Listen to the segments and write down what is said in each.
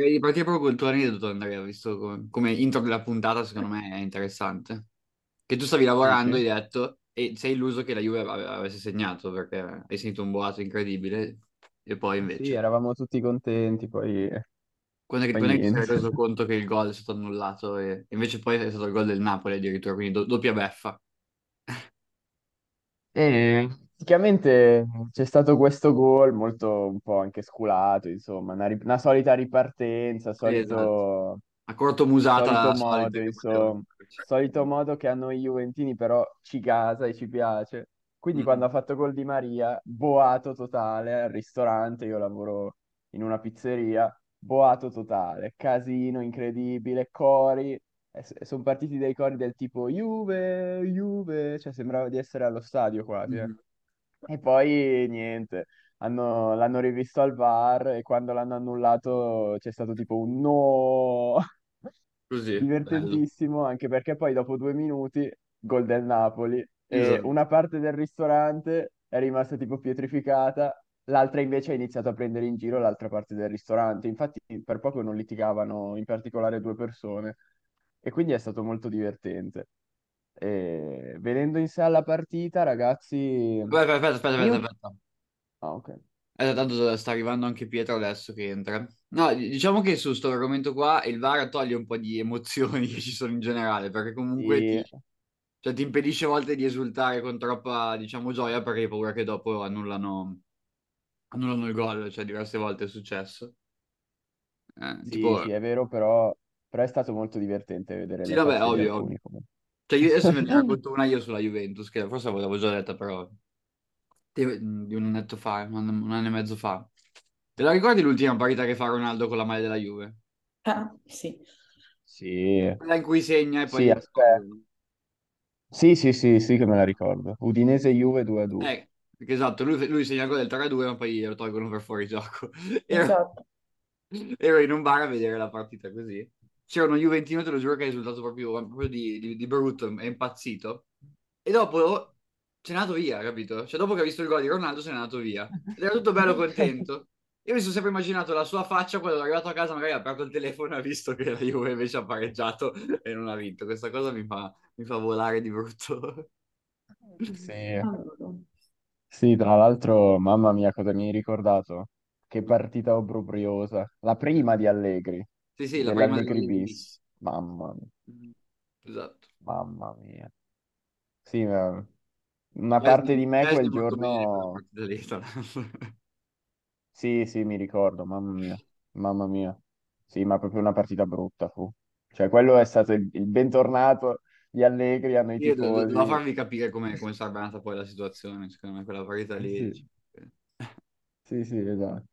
Direi di partire proprio col tuo aneddoto, Andrea, visto come, come intro della puntata, secondo me è interessante. Che tu stavi lavorando, sì. hai detto, e sei illuso che la Juve ave- avesse segnato, perché hai sentito un boato incredibile, e poi Eh Sì, invece... eravamo tutti contenti, poi, Quando è che, quando è che ti sei reso conto che il gol è stato annullato e invece poi è stato il gol del Napoli addirittura, quindi do- doppia beffa. E praticamente c'è stato questo gol molto un po' anche sculato, insomma, una, ri- una solita ripartenza, Sì, esatto. solito, A corto musata solito la solita modo, insomma, farci. solito modo che a noi Juventini però ci casa e ci piace. Quindi quando Mm, ha fatto gol di Maria, boato totale al ristorante, io lavoro in una pizzeria, boato totale, casino incredibile, cori, sono partiti dei cori del tipo Juve, Juve, cioè sembrava di essere allo stadio quasi, eh. E poi niente, hanno- l'hanno rivisto al VAR e quando l'hanno annullato c'è stato tipo un no, Così, bello. divertentissimo, anche perché poi dopo due minuti, gol del Napoli, e Esatto. una parte del ristorante è rimasta tipo pietrificata, l'altra invece ha iniziato a prendere in giro l'altra parte del ristorante. Infatti per poco non litigavano, in particolare due persone, e quindi è stato molto divertente. E vedendo in sé la partita, ragazzi, Aspetta, aspetta, aspetta, aspetta, io... aspetta. Ah, ok. Eh, tanto sta arrivando anche Pietro adesso che entra. No, diciamo che su sto argomento qua il VAR toglie un po' di emozioni che ci sono in generale, perché comunque Sì, ti, cioè, ti impedisce a volte di esultare con troppa, diciamo, gioia perché hai paura che dopo annullano, annullano il gol, cioè diverse volte è successo. Eh, sì, tipo, sì, è vero, però, però è stato molto divertente vedere sì, le vabbè, di ovvio, ovvio. alcuni comunque. Cioè, io adesso me ne racconto una io sulla Juventus, che forse l'avevo già detta, però di un annetto fa, un anno, e mezzo fa. Te la ricordi l'ultima partita che fa Ronaldo con la maglia della Juve? Ah, sì, Sì, Quella in cui segna e poi sì, aspetta. Sì, sì, sì, sì che me la ricordo. Udinese-Juve 2-2. Eh, perché esatto, lui, lui segna il del 3-2, ma poi glielo tolgono per fuori gioco. Ero, esatto. ero in un bar a vedere la partita così. C'era uno Juventino, te lo giuro che è risultato proprio, proprio di, di- di brutto, è impazzito. E dopo se n'è andato via, capito? Cioè, dopo che ha visto il gol di Ronaldo, se n'è andato via. Ed era tutto bello contento. Io mi sono sempre immaginato la sua faccia quando è arrivato a casa, magari ha aperto il telefono e ha visto che la Juve invece ha pareggiato e non ha vinto. Questa cosa mi fa, mi fa volare di brutto. Sì, sì, tra l'altro, mamma mia, cosa mi hai ricordato? Che partita obbrobriosa. La prima di Allegri, Sì, sì, la prima dell'Allegri bis. Mamma mia, Mhm. Esatto. mamma mia. Sì, ma una parte Chesney di me Chesney quel molto bene quella giorno... partita lì. tra l'altro. Sì, sì, mi ricordo, mamma mia, mamma mia. Sì, ma proprio una partita brutta fu. Cioè, quello è stato il, il bentornato di Allegri a noi Io do- do- tifosi. farvi capire come, come sarebbe andata poi la situazione, secondo me, quella partita lì. Sì, dici. sì, sì, esatto.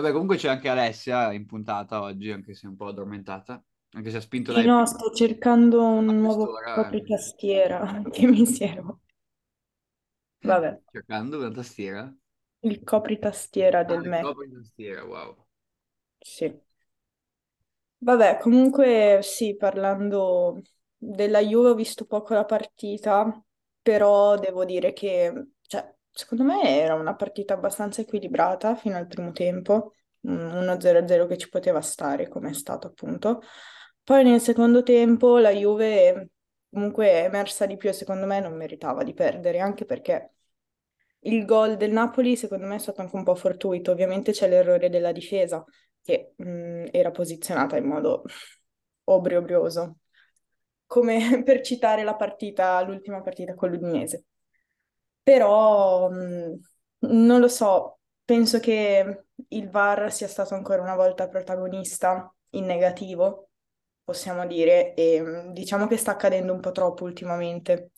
Vabbè, comunque c'è anche Alessia in puntata oggi, anche se è un po' addormentata, anche se ha spinto Sì, lei no, sto cercando a un nuovo quest'ora, eh, copritastiera che mi si era... Vabbè, cercando una tastiera. il copritastiera Ah, del il Mac, copo in tastiera, wow. sì. Vabbè, comunque sì, parlando della Juve ho visto poco la partita, però devo dire che, cioè, secondo me era una partita abbastanza equilibrata fino al primo tempo, un 1-0-0 che ci poteva stare, come è stato appunto. Poi nel secondo tempo la Juve comunque è emersa di più e secondo me non meritava di perdere, anche perché il gol del Napoli secondo me è stato anche un po' fortuito, ovviamente c'è l'errore della difesa che mh, era posizionata in modo obbrobrioso, come per citare la partita, l'ultima partita con l'Udinese. Però mh, non lo so, penso che il VAR sia stato ancora una volta protagonista in negativo, possiamo dire, e mh, diciamo che sta accadendo un po' troppo ultimamente.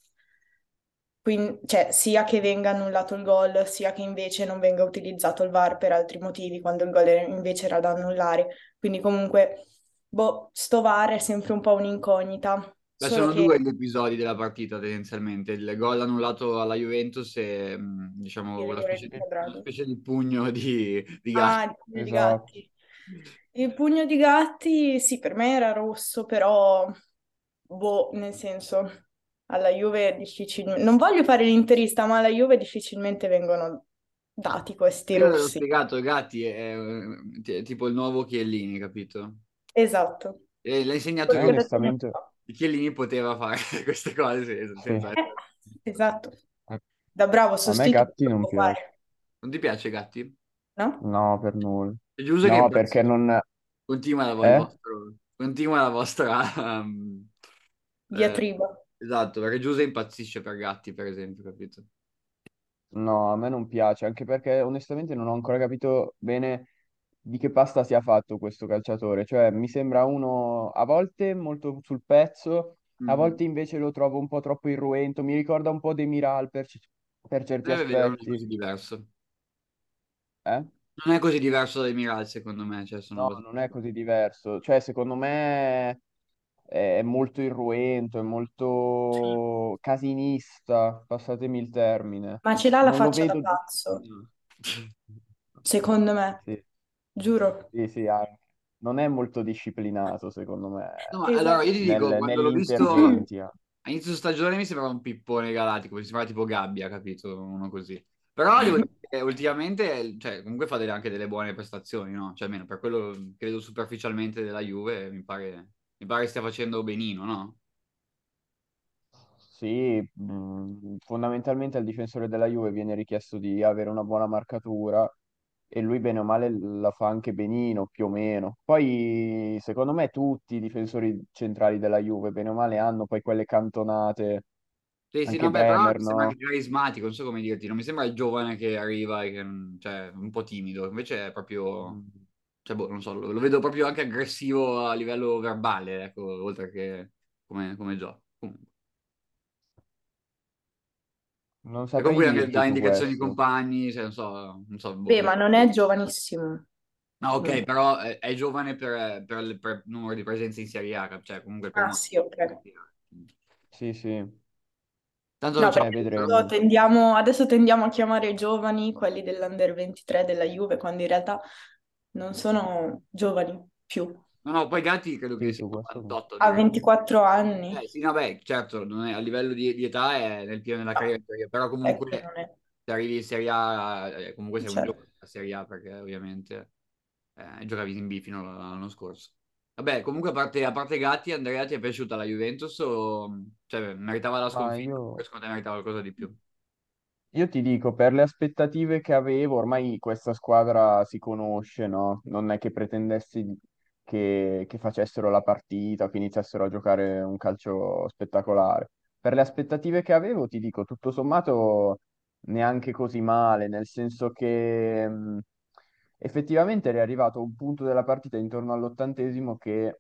Quindi, cioè, sia che venga annullato il gol, sia che invece non venga utilizzato il VAR per altri motivi, quando il gol invece era da annullare. Quindi comunque, boh, sto VAR è sempre un po' un'incognita, Beh, sono che due gli episodi della partita tendenzialmente, il gol annullato alla Juventus e mh, diciamo quella specie di specie di pugno di, di Gatti. Ah, il pugno di Esatto. Gatti. Il pugno di Gatti, sì, per me era rosso, però, boh, nel senso, alla Juve difficilmente... Non voglio fare l'interista, ma alla Juve difficilmente vengono dati questi Io l'ho rossi. spiegato, Gatti è, è, è tipo il nuovo Chiellini, capito? Esatto. E l'ha insegnato A me Quello che lui. ho detto tempo onestamente, fa. Chiellini poteva fare queste cose senza, sì. senza Eh, essere... esatto. A Da bravo a me sostituto Gatti non piace. fare, Non ti piace Gatti? no? No, per nulla. È giusto che No, perché impazzisce. non... Continua la, Eh? vostro, continua la vostra... um, eh, Diatriba. esatto, perché Giuse impazzisce per Gatti, per esempio, capito? No, a me non piace, anche perché onestamente non ho ancora capito bene di che pasta sia fatto questo calciatore. Cioè, mi sembra uno a volte molto sul pezzo, a Mhm. volte invece lo trovo un po' troppo irruento. Mi ricorda un po' Demiral per, c- per certi Deve vedere, non è aspetti. così diverso. Eh? Non è così diverso dai Miral, secondo me, cioè sono No, non è così diverso. Cioè, secondo me è molto irruento, è Sì. molto casinista, passatemi il termine. Ma ce l'ha la Non lo faccia da vedo... pazzo, No. secondo me. Sì, Giuro. sì, sì, anche. Non è molto disciplinato, secondo me, No, allora io ti dico, nel- quando l'ho visto eh. a inizio stagione mi sembrava un pippone galattico, mi sembrava tipo Gabbia, capito? Uno così. Però devo dire che ultimamente, cioè, comunque fa delle- anche delle buone prestazioni, no? Cioè, almeno per quello che vedo superficialmente della Juve, mi pare, mi pare stia facendo benino, no? Sì, mh, fondamentalmente al difensore della Juve viene richiesto di avere una buona marcatura e lui bene o male la fa anche benino, più o meno. Poi, secondo me, tutti i difensori centrali della Juve, bene o male, hanno poi quelle cantonate, Sì, sì, però mi Bremer, sembra no? anche carismatico, non so come dirti, non mi sembra il giovane che arriva e che, cioè, un po' timido, invece è proprio, cioè, boh, non so, lo, lo vedo proprio anche aggressivo a livello verbale, ecco, oltre che come, come gioco. Comunque. Non E saprei comunque anche dà indicazioni ai questo. compagni, cioè, non so, non so, boh, Beh, ma non è giovanissimo. No, ok, Mm. però è, è giovane per, per il per il numero di presenze in Serie A, cioè comunque il Ah, primo sì, ok. Sì, sì, Tanto non No, c'è perché adesso vedremo. tendiamo, adesso tendiamo a chiamare giovani quelli dell'Under 23 della Juve, quando in realtà non sono giovani più. No, no, poi Gatti credo che Sì, sia su questo. 88 Ha addirittura. 24 anni, Eh sì, vabbè, certo, non è- a livello di, di età è nel pieno della no, carriera, però che comunque è... se arrivi in Serie A, eh, comunque sei un Certo. giovane a Serie A perché ovviamente eh, giocavi in B fino all'anno scorso. Vabbè, comunque a parte, a parte Gatti, Andrea, ti è piaciuta la Juventus o cioè, meritava la sconfitta io... secondo te meritava qualcosa di più? Io ti dico, per le aspettative che avevo, ormai questa squadra si conosce, no? Non è che pretendessi che, che facessero la partita, che iniziassero a giocare un calcio spettacolare. Per le aspettative che avevo, ti dico, tutto sommato neanche così male, nel senso che mh, effettivamente eri arrivato a un punto della partita intorno all'ottantesimo che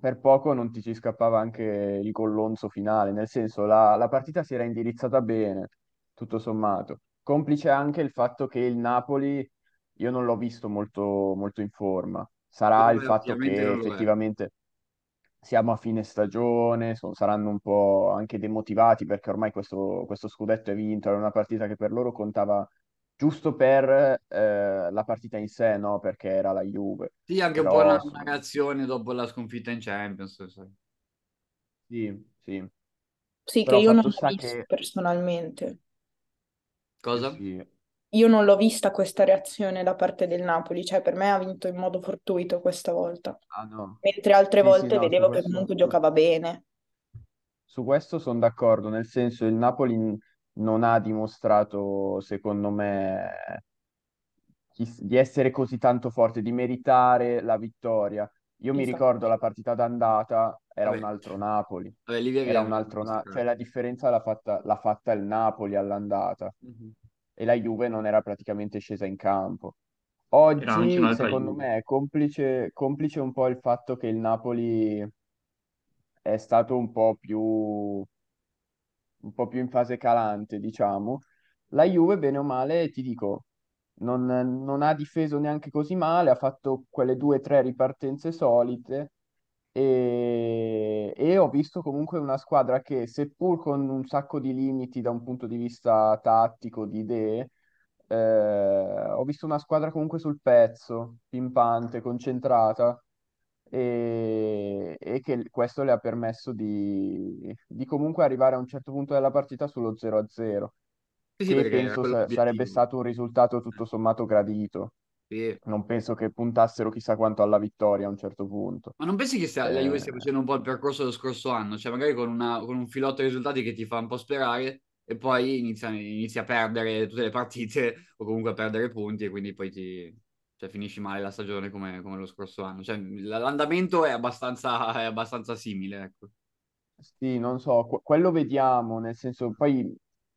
per poco non ti ci scappava anche il gollonzo finale, nel senso la, la partita si era indirizzata bene, tutto sommato. Complice anche il fatto che il Napoli io non l'ho visto molto, molto in forma. Sarà il fatto che effettivamente siamo a fine stagione, so- saranno un po' anche demotivati perché ormai questo, questo scudetto è vinto, era una partita che per loro contava giusto per eh, la partita in sé, no? Perché era la Juve. Sì, anche un po' una, Però sono- reazione dopo la sconfitta in Champions, sai. sì, sì. Sì, che Però io non visto che personalmente. Cosa? sì, Io non l'ho vista questa reazione da parte del Napoli, cioè per me ha vinto in modo fortuito questa volta, ah no, mentre altre sì, sì, volte no, su vedevo che questo, comunque giocava bene. su questo sono d'accordo, nel senso il Napoli non ha dimostrato, secondo me, di essere così tanto forte, di meritare la vittoria. Io mi ricordo Esatto. la partita d'andata, era un Vabbè, altro Napoli, vabbè, era un altro Na- cioè la differenza l'ha fatta, l'ha fatta il Napoli all'andata Mhm. E la Juve non era praticamente scesa in campo. Oggi, secondo Juve. me, è complice, complice un po' il fatto che il Napoli è stato un po' più, un po' più in fase calante, diciamo. La Juve, bene o male, ti dico, non, non ha difeso neanche così male, ha fatto quelle due o tre ripartenze solite e, e ho visto comunque una squadra che, seppur con un sacco di limiti da un punto di vista tattico, di idee, eh, ho visto una squadra comunque sul pezzo, pimpante, concentrata e, e che questo le ha permesso di, di comunque arrivare a un certo punto della partita sullo 0-0. Sì, Sì, che perché era penso quello sa- sarebbe l'obiettivo. stato un risultato tutto sommato gradito. Sì. Non penso che puntassero chissà quanto alla vittoria a un certo punto. Ma non pensi che sia- la Juve Eh, stia facendo un po' il percorso dello scorso anno? Cioè, magari con, una- con un filotto di risultati che ti fa un po' sperare e poi inizia, inizia a perdere tutte le partite o comunque a perdere punti e quindi poi ti, cioè, finisci male la stagione come, come lo scorso anno. Cioè, l'andamento è abbastanza, è abbastanza simile, ecco. Sì, non so, que- quello vediamo, nel senso, poi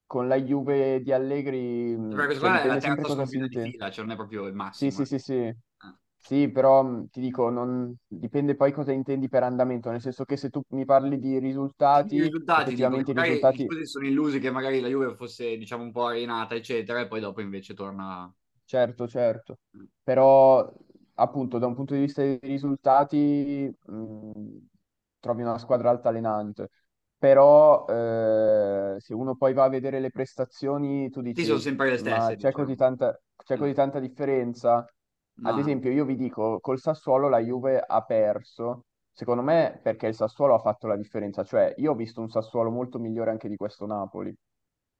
con la Juve di Allegri, Perché questa cioè la terza cosa si intende. fila, cioè non è proprio il Sì, massimo. sì, sì, sì. Ah. Sì, però mh, ti dico, non... dipende poi cosa intendi per andamento, nel senso che se tu mi parli di I risultati, risultati, dico, effettivamente i risultati, sono illusi che magari la Juve fosse, diciamo, un po' arenata, eccetera, e poi dopo invece torna... certo, certo, però appunto da un punto di vista dei risultati mh, trovi una squadra altalenante, però eh, se uno poi va a vedere le prestazioni, tu Sì, sono dici, sempre le ma stesse, c'è così diciamo. tanta, c'è Mm. così tanta differenza? Ad esempio, io vi dico, col Sassuolo la Juve ha perso, secondo me perché il Sassuolo ha fatto la differenza, cioè io ho visto un Sassuolo molto migliore anche di questo Napoli,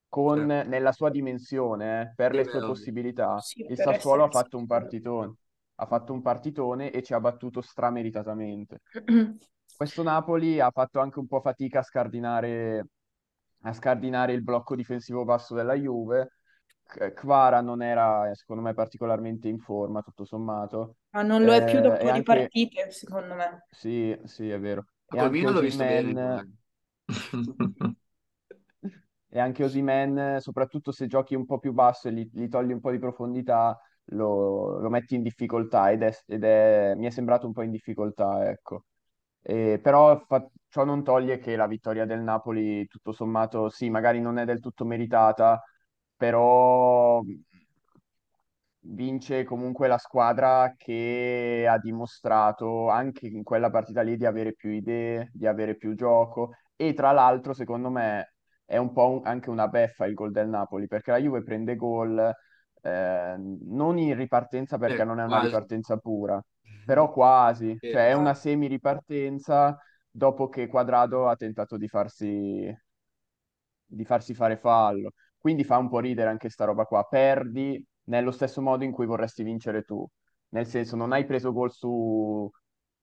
con Certo. nella sua dimensione, eh, per Sì, le sue possibilità, Sì, il per Sassuolo essere ha fatto un partitone, ha fatto un partitone e ci ha battuto strameritatamente. Questo Napoli ha fatto anche un po' fatica a scardinare, a scardinare il blocco difensivo basso della Juve. Kvara non era, eh, secondo me, particolarmente in forma, tutto sommato. Ma non lo è più Eh, un e po' di anche, partite, secondo me. sì, sì, è vero. Ma E col anche l'ho visto bene, e anche Osimhen, soprattutto se giochi un po' più basso e gli, gli togli un po' di profondità, lo, lo metti in difficoltà ed è, ed è- mi è sembrato un po' in difficoltà, ecco. Eh, però fa- ciò non toglie che la vittoria del Napoli, tutto sommato, sì, magari non è del tutto meritata, però vince comunque la squadra che ha dimostrato anche in quella partita lì di avere più idee, di avere più gioco e tra l'altro, secondo me, è un po' un- anche una beffa il gol del Napoli, perché la Juve prende gol eh, non in ripartenza perché Cioè, non è una quasi. ripartenza pura, però quasi, Sì. cioè è una semi-ripartenza dopo che Quadrado ha tentato di farsi, di farsi fare fallo. Quindi fa un po' ridere anche sta roba qua. Perdi nello stesso modo in cui vorresti vincere tu. Nel senso, non hai preso gol su,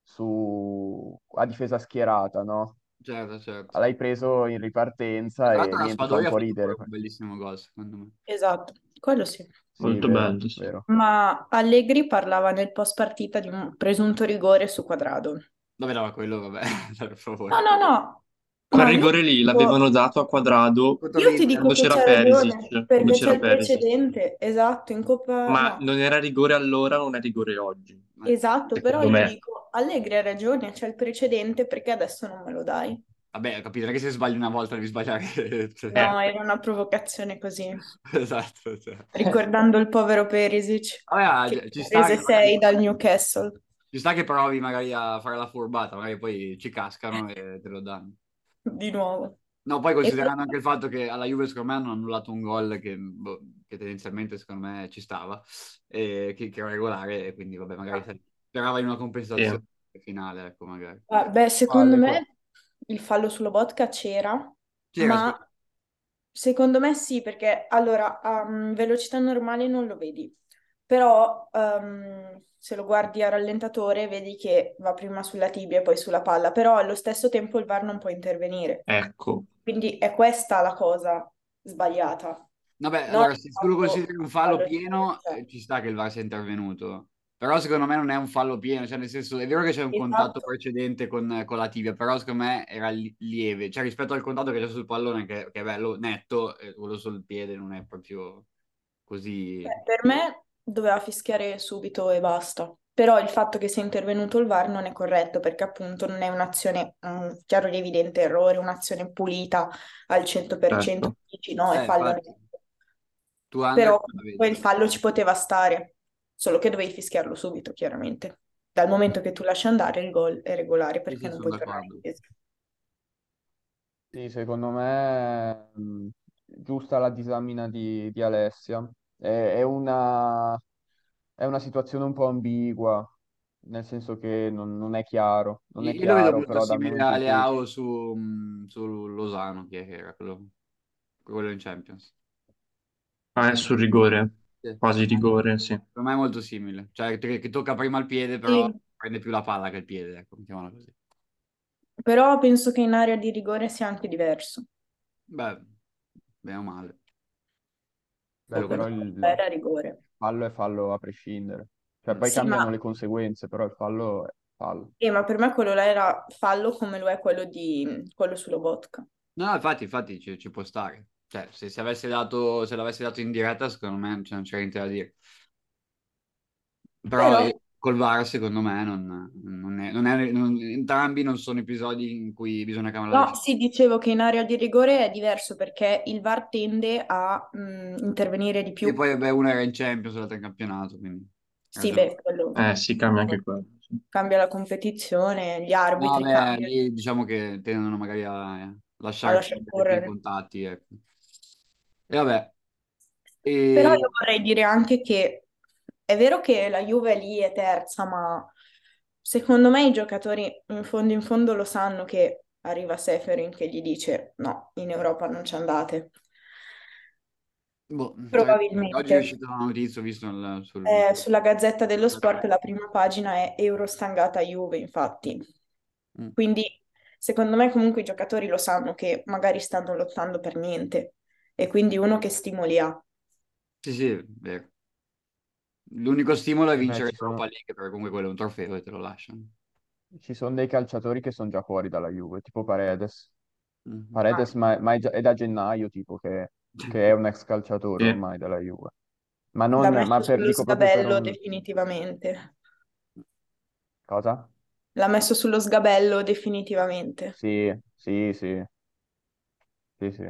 su- a difesa schierata, no? Certo, certo. L'hai preso in ripartenza tra e l'altro la niente, fa un ha po' fatto ridere. un bellissimo gol, secondo me. Esatto, quello sì. Molto vero, bello, sì. vero. Ma Allegri parlava nel post partita di un presunto rigore su Quadrado. Vabbè, no, quello, vabbè, per No, favore. no, no. Quel No, io rigore lì dico, l'avevano dato a Quadrado io ti dico quando che c'era c'ha Perisic, perché c'è c'era il Perisic. precedente, esatto, in Coppa... Ma No, non era rigore allora, non è rigore oggi, esatto, però secondo io me. dico, Allegri ha ragione, c'è il precedente, perché adesso non me lo dai? Vabbè, ho capito, non è che se sbagli una volta devi sbagliare. cioè, No, era una provocazione così, Esatto, cioè. ricordando il povero Perisic, Vabbè, ah, che ci sta prese 6 dal Newcastle, ci sta che provi magari a fare la furbata, magari poi ci cascano e te lo danno. di nuovo. No, poi E considerando anche il fatto che alla Juve secondo me hanno annullato un gol che, boh, che tendenzialmente secondo me ci stava, e che, che era regolare, e quindi vabbè, magari sai, sperava in una compensazione finale, ecco, magari. Ah, Beh, secondo qua- me il fallo sulla vodka c'era, C'era, ma secondo me sì, perché allora a mm, velocità normale non lo vedi, però ehm, se lo guardi a rallentatore vedi che va prima sulla tibia e poi sulla palla, però allo stesso tempo il VAR non può intervenire. Ecco, Quindi è questa la cosa sbagliata. Vabbè, Non allora, se tu lo fatto consideri un fallo pieno, eh, ci sta che il VAR sia intervenuto. Però secondo me non è un fallo pieno, cioè nel senso, è vero che c'è un contatto Esatto. precedente con, con la tibia, però secondo me era li- lieve, cioè rispetto al contatto che c'è sul pallone, che, che è bello netto, eh, quello sul piede non è proprio così... Beh, per me doveva fischiare subito e basta. Però il fatto che sia intervenuto il VAR non è corretto perché appunto non è un'azione, un chiaro ed evidente errore, un'azione pulita al 100%, certo. dici no, è Eh, fallo infatti, netto. Però il fallo ci poteva stare, solo che dovevi fischiarlo subito, chiaramente. Dal momento che tu lasci andare il gol è regolare perché sì, non puoi tornare indietro. Sì, secondo me mh, giusta la disamina di, di Alessia. È, è una, è una situazione un po' ambigua, nel senso che non, non è chiaro, non è io lo vedo chiaro, molto però dal simile momento a in cui Leao su, su Lozano, che era quello, quello in Champions. Ah, è sul rigore, Sì. quasi rigore, sì. Per me è molto simile, cioè che, che tocca prima il piede, però Sì. prende più la palla che il piede, ecco, mettiamola così. Però penso che in area di rigore sia anche diverso. Beh, bene o male. Beh, però il Era rigore. fallo è fallo a prescindere. Cioè, poi Sì, cambiano ma- le conseguenze, però il fallo è fallo. Eh, ma per me quello là era fallo come lo è quello di quello sulla Botka. No, infatti, infatti ci, ci può stare. Cioè, se, se avesse dato, se l'avesse dato in diretta, secondo me cioè, non c'era niente da dire. Però, Però- eh, col VAR, secondo me, non, non è, non è- non- entrambi non sono episodi in cui bisogna cambiare la No, sì, dicevo che in area di rigore è diverso perché il VAR tende a mh, intervenire di più. E poi, beh, uno era in Champions, l'altro in campionato, quindi... Sì, beh, quello Eh, sì, cambia anche quello. cambia la competizione, gli No, arbitri beh, cambiano. lì diciamo che tendono magari a lasciare A lasciar perdere correre. i contatti, ecco. E vabbè. Però E... io vorrei dire anche che è vero che la Juve lì è terza, ma secondo me i giocatori in fondo in fondo lo sanno che arriva Seferin che gli dice no, in Europa non ci andate. Boh, Probabilmente. Oggi è uscita una notizia, visto nel- sul... Eh, sulla Gazzetta dello Sport la prima pagina è Eurostangata Juve, infatti. Mm. Quindi secondo me comunque i giocatori lo sanno che magari stanno lottando per niente e quindi uno che stimoli ha. Sì, sì, vero. L'unico stimolo è Beh, vincere sono- l'Europa League, perché comunque quello è un trofeo e te lo lasciano. Ci sono dei calciatori che sono già fuori dalla Juve, tipo Paredes. Mhm. Paredes ma, ma è, già- è da gennaio, tipo, che, che è un ex calciatore Sì. ormai della Juve. Ma L'ha non, messo ma per, sullo dico proprio per sgabello un... definitivamente. Cosa? L'ha messo sullo sgabello definitivamente. Sì, sì, sì. Sì, sì.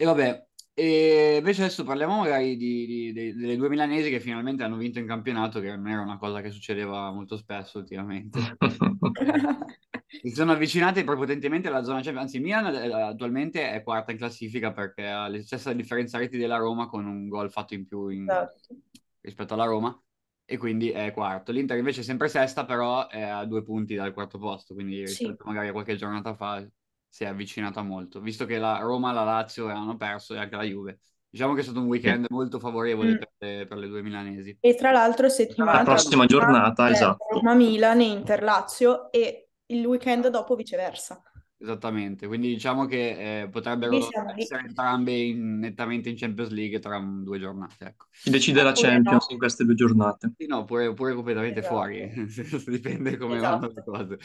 E vabbè, e invece adesso parliamo magari di, di- de- delle due milanesi che finalmente hanno vinto in campionato, che non era una cosa che succedeva molto spesso ultimamente. Si sono avvicinate prepotentemente alla zona Champions, anzi il Milan eh, attualmente è quarta in classifica perché ha la stessa differenza reti della Roma con un gol fatto in più in- Esatto. rispetto alla Roma e quindi è quarto. L'Inter invece è sempre sesta, però è a due punti dal quarto posto, quindi Sì. magari a qualche giornata fa si è avvicinata molto, visto che la Roma, la Lazio hanno perso e anche la Juve. Diciamo che è stato un weekend molto favorevole Mm. per le, per le due milanesi. E tra l'altro settimana La prossima giornata, c'è esatto. Roma-Milan e Inter-Lazio e il weekend dopo viceversa. Esattamente, quindi diciamo che eh, potrebbero lì. essere entrambe in- nettamente in Champions League tra un- due giornate, ecco. Chi decide la Champions no. in queste due giornate? Sì, no, pure, pure completamente Esatto. fuori, dipende come vanno le Esatto. cose.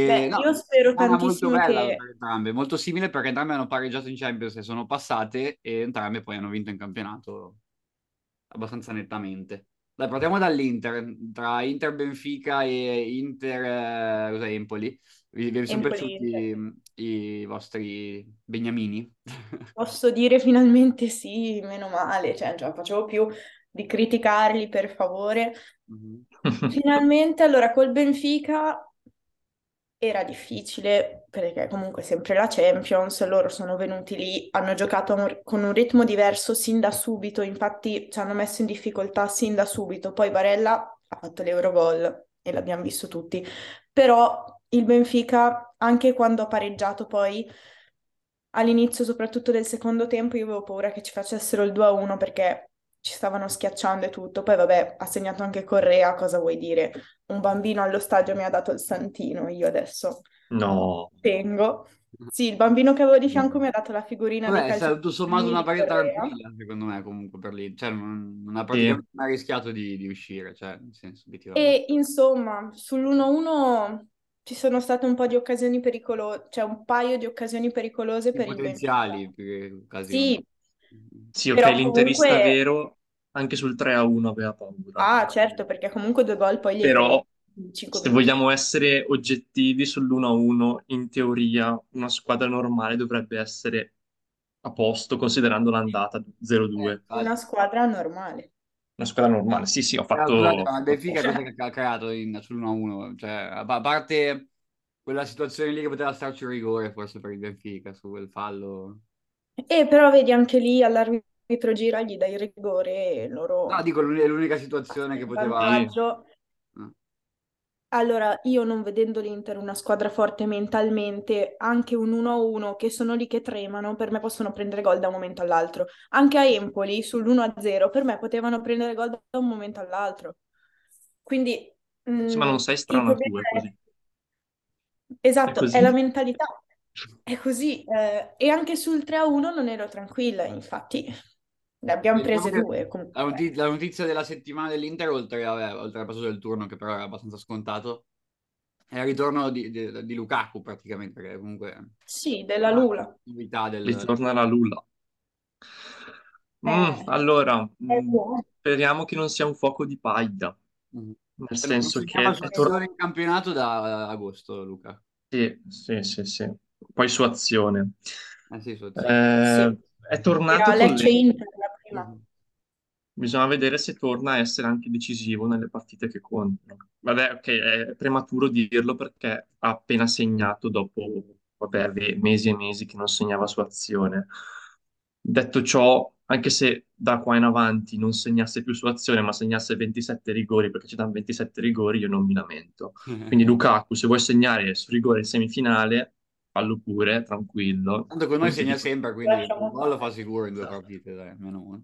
Beh, E, no, io spero settimana molto tantissimo bella che... per entrambe, molto simile perché entrambe hanno pareggiato in Champions e sono passate e entrambe poi hanno vinto in campionato abbastanza nettamente. Dai, partiamo dall'Inter, tra Inter Benfica e Inter eh. Vi, vi sono piaciuti mm, i vostri beniamini? Posso dire finalmente sì, meno male, cioè non ce la facevo più di criticarli per favore. Mhm. Finalmente, allora col Benfica era difficile perché comunque sempre la Champions, loro sono venuti lì, hanno giocato con un ritmo diverso sin da subito, infatti ci hanno messo in difficoltà sin da subito, poi Barella ha fatto l'Eurogol e l'abbiamo visto tutti, però il Benfica, anche quando ha pareggiato poi all'inizio soprattutto del secondo tempo, io avevo paura che ci facessero il 2-1 perché ci stavano schiacciando e tutto, poi vabbè, ha segnato anche Correa, cosa vuoi dire? Un bambino allo stadio mi ha dato il santino, io adesso No, tengo. Sì, il bambino che avevo di fianco mi ha dato la figurina Vabbè, è stato tutto sommato una di partita tranquilla, secondo me, comunque per lì. Cioè, non, non ha praticamente mai rischiato di, di uscire, cioè, nel senso. E insomma, sull'1-1 ci sono state un po' di occasioni pericolose, cioè un paio di occasioni pericolose per il potenziali, che occasioni. Sì, sì, ok, Però l'interista comunque- vero, anche sul 3-1 aveva paura. ah certo, perché comunque due gol poi li hai Però, se vogliamo essere oggettivi sull'1-1, in teoria una squadra normale dovrebbe essere a posto considerando l'andata 0-2. Una squadra normale. Una squadra normale, sì, sì, ho fatto... ma Benfica cosa che ha creato in, sull'1-1? Cioè, a a parte quella situazione lì che poteva starci un rigore, forse per il Benfica, su quel fallo. E però vedi anche lì all'arbitro gira gli dai il rigore e loro No, dico, l'unica situazione che poteva... vantaggio. Allora, io non vedendo l'Inter una squadra forte mentalmente, anche un 1-1 che sono lì che tremano, per me possono prendere gol da un momento all'altro. Anche a Empoli sull'1-0, per me potevano prendere gol da un momento all'altro. Quindi Sì, ma non sei il strana tu, è è, così. È esatto, è la così. mentalità. È così. eh, e anche sul 3-1 non ero tranquilla, infatti ne abbiamo Diciamo prese che due comunque. la noti- la notizia della settimana dell'Inter, oltre, vabbè, oltre al passaggio del turno, che però era abbastanza scontato, è il ritorno di, di- di Lukaku praticamente, che comunque Sì, della la Lula. del... Ritorna la Lula. Mm, Eh, allora, è mm, buono. speriamo che non sia un fuoco di paglia, Mhm. nel Cioè, non senso che è tor- successione in campionato da eh, agosto, Luca. sì, sì, sì, sì. Poi su azione. Eh sì, so- Sì, Eh, è tornato era con le... Inter prima. Bisogna vedere se torna a essere anche decisivo nelle partite che contano. Vabbè, ok, è prematuro dirlo perché ha appena segnato dopo, vabbè, mesi e mesi che non segnava su azione. Detto ciò, anche se da qua in avanti non segnasse più su azione, ma segnasse 27 rigori, perché ci danno 27 rigori, io non mi lamento. Quindi Lukaku, se vuoi segnare su rigore in semifinale, fallo pure, tranquillo. Tanto con noi segna sempre, quindi Lasciamo un gol lo fa sicuro in due partite, dai, almeno uno.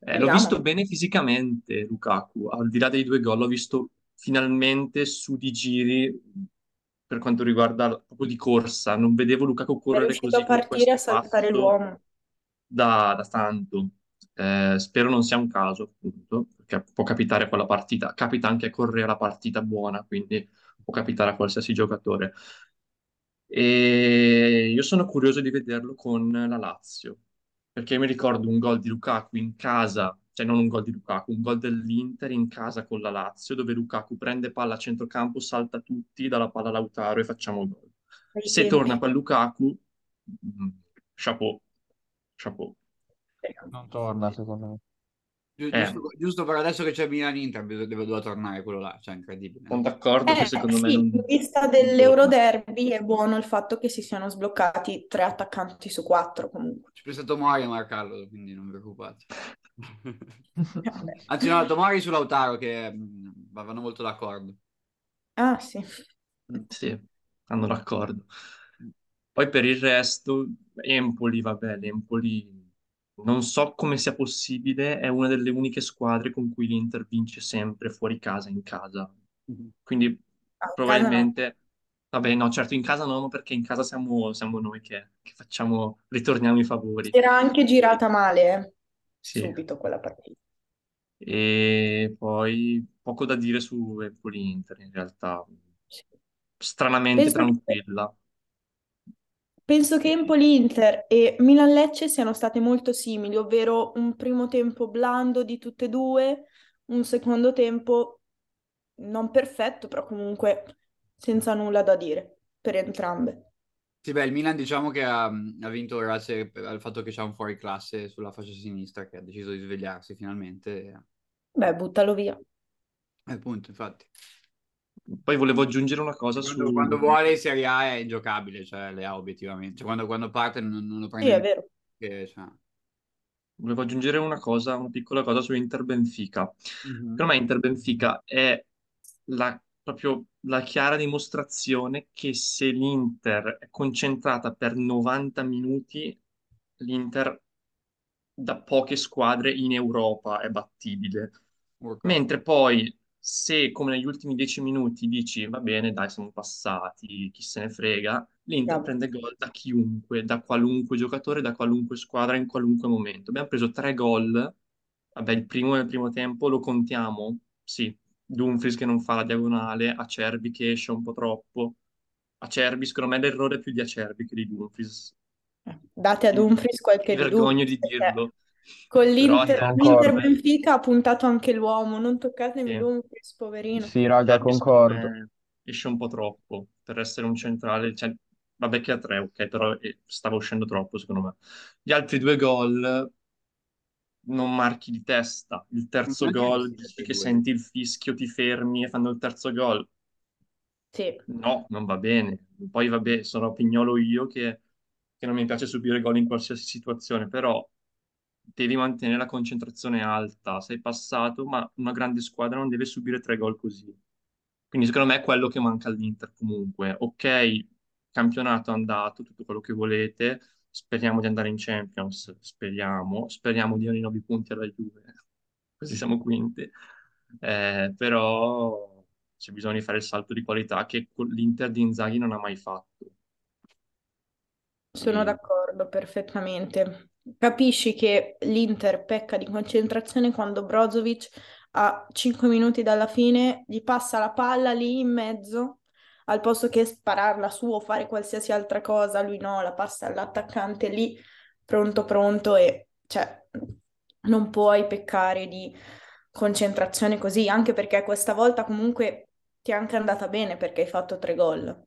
Eh, l'ho visto bene fisicamente, Lukaku, al di là dei due gol, l'ho visto finalmente su di giri per quanto riguarda proprio di corsa. Non vedevo Lukaku È correre riuscito a così con partire a saltare l'uomo. da, da tanto. Eh, spero non sia un caso, appunto, perché può capitare quella partita. Capita anche a correre la partita buona, quindi può capitare a qualsiasi giocatore. E io sono curioso di vederlo con la Lazio, perché mi ricordo un gol di Lukaku in casa, cioè non un gol di Lukaku, un gol dell'Inter in casa con la Lazio, dove Lukaku prende palla a centrocampo, salta tutti, dà la palla a Lautaro e facciamo gol. Se torna quel Lukaku, mm, chapeau, chapeau. Non torna, secondo me. Eh, Giusto, giusto per adesso che c'è Milan-Inter, deve, deve- doveva tornare quello là, cioè incredibile. sono d'accordo che Eh secondo me sì, non, in vista dell'Euroderby è buono il fatto che si siano sbloccati tre attaccanti su quattro comunque. C'è stato Tomori a marcarlo, quindi non vi preoccupate. Anzi no, Tomori su Lautaro che mm, vanno molto d'accordo. Ah sì, Sì, hanno d'accordo. Poi per il resto, Empoli, vabbè, l'Empoli non so come sia possibile, è una delle uniche squadre con cui l'Inter vince sempre fuori casa, in casa. Quindi Ah, in casa no. probabilmente, vabbè, no, certo in casa no, perché in casa siamo, siamo noi che, che facciamo, ritorniamo i favori. Si era anche girata male eh, Sì. subito quella partita. E poi poco da dire su Empoli-Inter, in realtà, Sì. stranamente Penso che, tranquilla. Penso che Empoli-Inter e Milan-Lecce siano state molto simili, ovvero un primo tempo blando di tutte e due, un secondo tempo non perfetto, però comunque senza nulla da dire per entrambe. Sì, beh, il Milan diciamo che ha, ha vinto grazie al fatto che c'è un fuoriclasse sulla fascia sinistra che ha deciso di svegliarsi finalmente. Beh, buttalo via. E appunto, infatti. Poi volevo aggiungere una cosa Quando, su... quando vuole in Serie A è ingiocabile, cioè le ha obiettivamente. Cioè, quando, quando parte non, non lo Sì, prende è vero. neanche, cioè. Volevo aggiungere una cosa, una piccola cosa su Inter Benfica. Mhm. Secondo me Inter Benfica è la, proprio la chiara dimostrazione che se l'Inter è concentrata per 90 minuti, l'Inter da poche squadre in Europa è battibile. Mentre poi, se come negli ultimi 10 minuti dici va bene, dai, siamo passati, chi se ne frega, l'Inter Bravo. prende gol da chiunque, da qualunque giocatore, da qualunque squadra, in qualunque momento. Abbiamo preso tre gol, vabbè, il primo nel primo tempo lo contiamo, sì, Dumfries che non fa la diagonale, Acerbi che esce un po' troppo. Acerbi, secondo me l'errore è più di Acerbi che di Dumfries. Date a Dumfries qualche mi vergogno di dirlo, con l'Inter l'Inter Benfica ha puntato anche l'uomo, non toccatemi sì. Dumfries, poverino. Sì, raga, concordo. esce un po' troppo per essere un centrale. Cioè, vabbè che a tre, ok, però eh, stava uscendo troppo, secondo me. Gli altri due gol non marchi di testa. Il terzo gol, che due. senti il fischio, ti fermi e fanno il terzo gol. Sì, No, non va bene. Poi vabbè, sono pignolo io che, che non mi piace subire gol in qualsiasi situazione, però devi mantenere la concentrazione alta. Sei passato, ma una grande squadra non deve subire tre gol così. Quindi secondo me è quello che manca all'Inter comunque. Ok, campionato andato, tutto quello che volete, speriamo di andare in Champions, speriamo, speriamo di avere i 9 punti alla Juve, così siamo quinti. Eh, però c'è bisogno di fare il salto di qualità che l'Inter di Inzaghi non ha mai fatto. Sono Sì. d'accordo perfettamente. Capisci che l'Inter pecca di concentrazione quando Brozovic a 5 minuti dalla fine gli passa la palla lì in mezzo, al posto che spararla su o fare qualsiasi altra cosa, lui no, la passa all'attaccante lì, pronto pronto e cioè non puoi peccare di concentrazione così, anche perché questa volta comunque ti è anche andata bene perché hai fatto tre gol.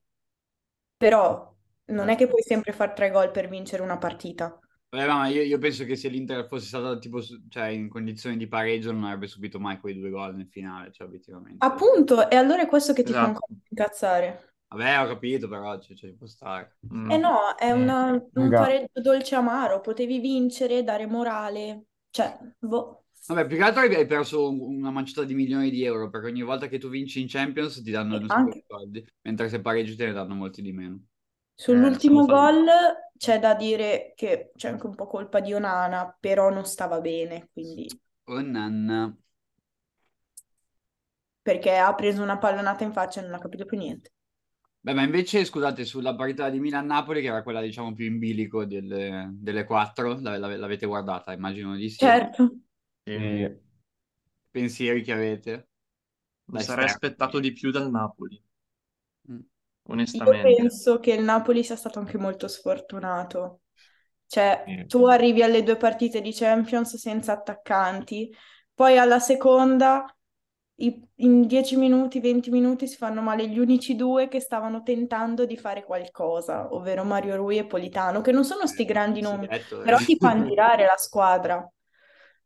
Però non è che puoi sempre fare tre gol per vincere una partita. Vabbè, ma io, io penso che se l'Inter fosse stata tipo cioè, in condizioni di pareggio non avrebbe subito mai quei due gol nel finale, cioè obiettivamente. Appunto, e allora è questo che ti fa Esatto. ancora incazzare. Vabbè, ho capito, però cioè, cioè, può stare. Mm. Eh no, è una- un Raga. pareggio dolce amaro, potevi vincere, dare morale, cioè, boh. Vabbè, più che altro hai perso un- una manciata di milioni di euro, perché ogni volta che tu vinci in Champions ti danno E un sacco di soldi, mentre se pareggi te ne danno molti di meno. Sull'ultimo stiamo gol c'è da dire che c'è anche un po' colpa di Onana, però non stava bene, quindi Oh nanna. perché ha preso una pallonata in faccia e non ha capito più niente. Beh, ma invece, scusate, sulla partita di Milan-Napoli, che era quella, diciamo, più in bilico delle, delle quattro, l'ave- l'ave- l'avete guardata? Immagino di sì. Certo. E- Pensieri che avete? Mi sarei aspettato di più dal Napoli, Mm. Io onestamente. penso che il Napoli sia stato anche molto sfortunato. Cioè, Sì. tu arrivi alle due partite di Champions senza attaccanti, poi alla seconda, in 10 minuti, 20 minuti si fanno male gli unici due che stavano tentando di fare qualcosa, ovvero Mario Rui e Politano, che non sono sti grandi Eh, Sì, nomi, detto, eh. però ti fanno girare la squadra.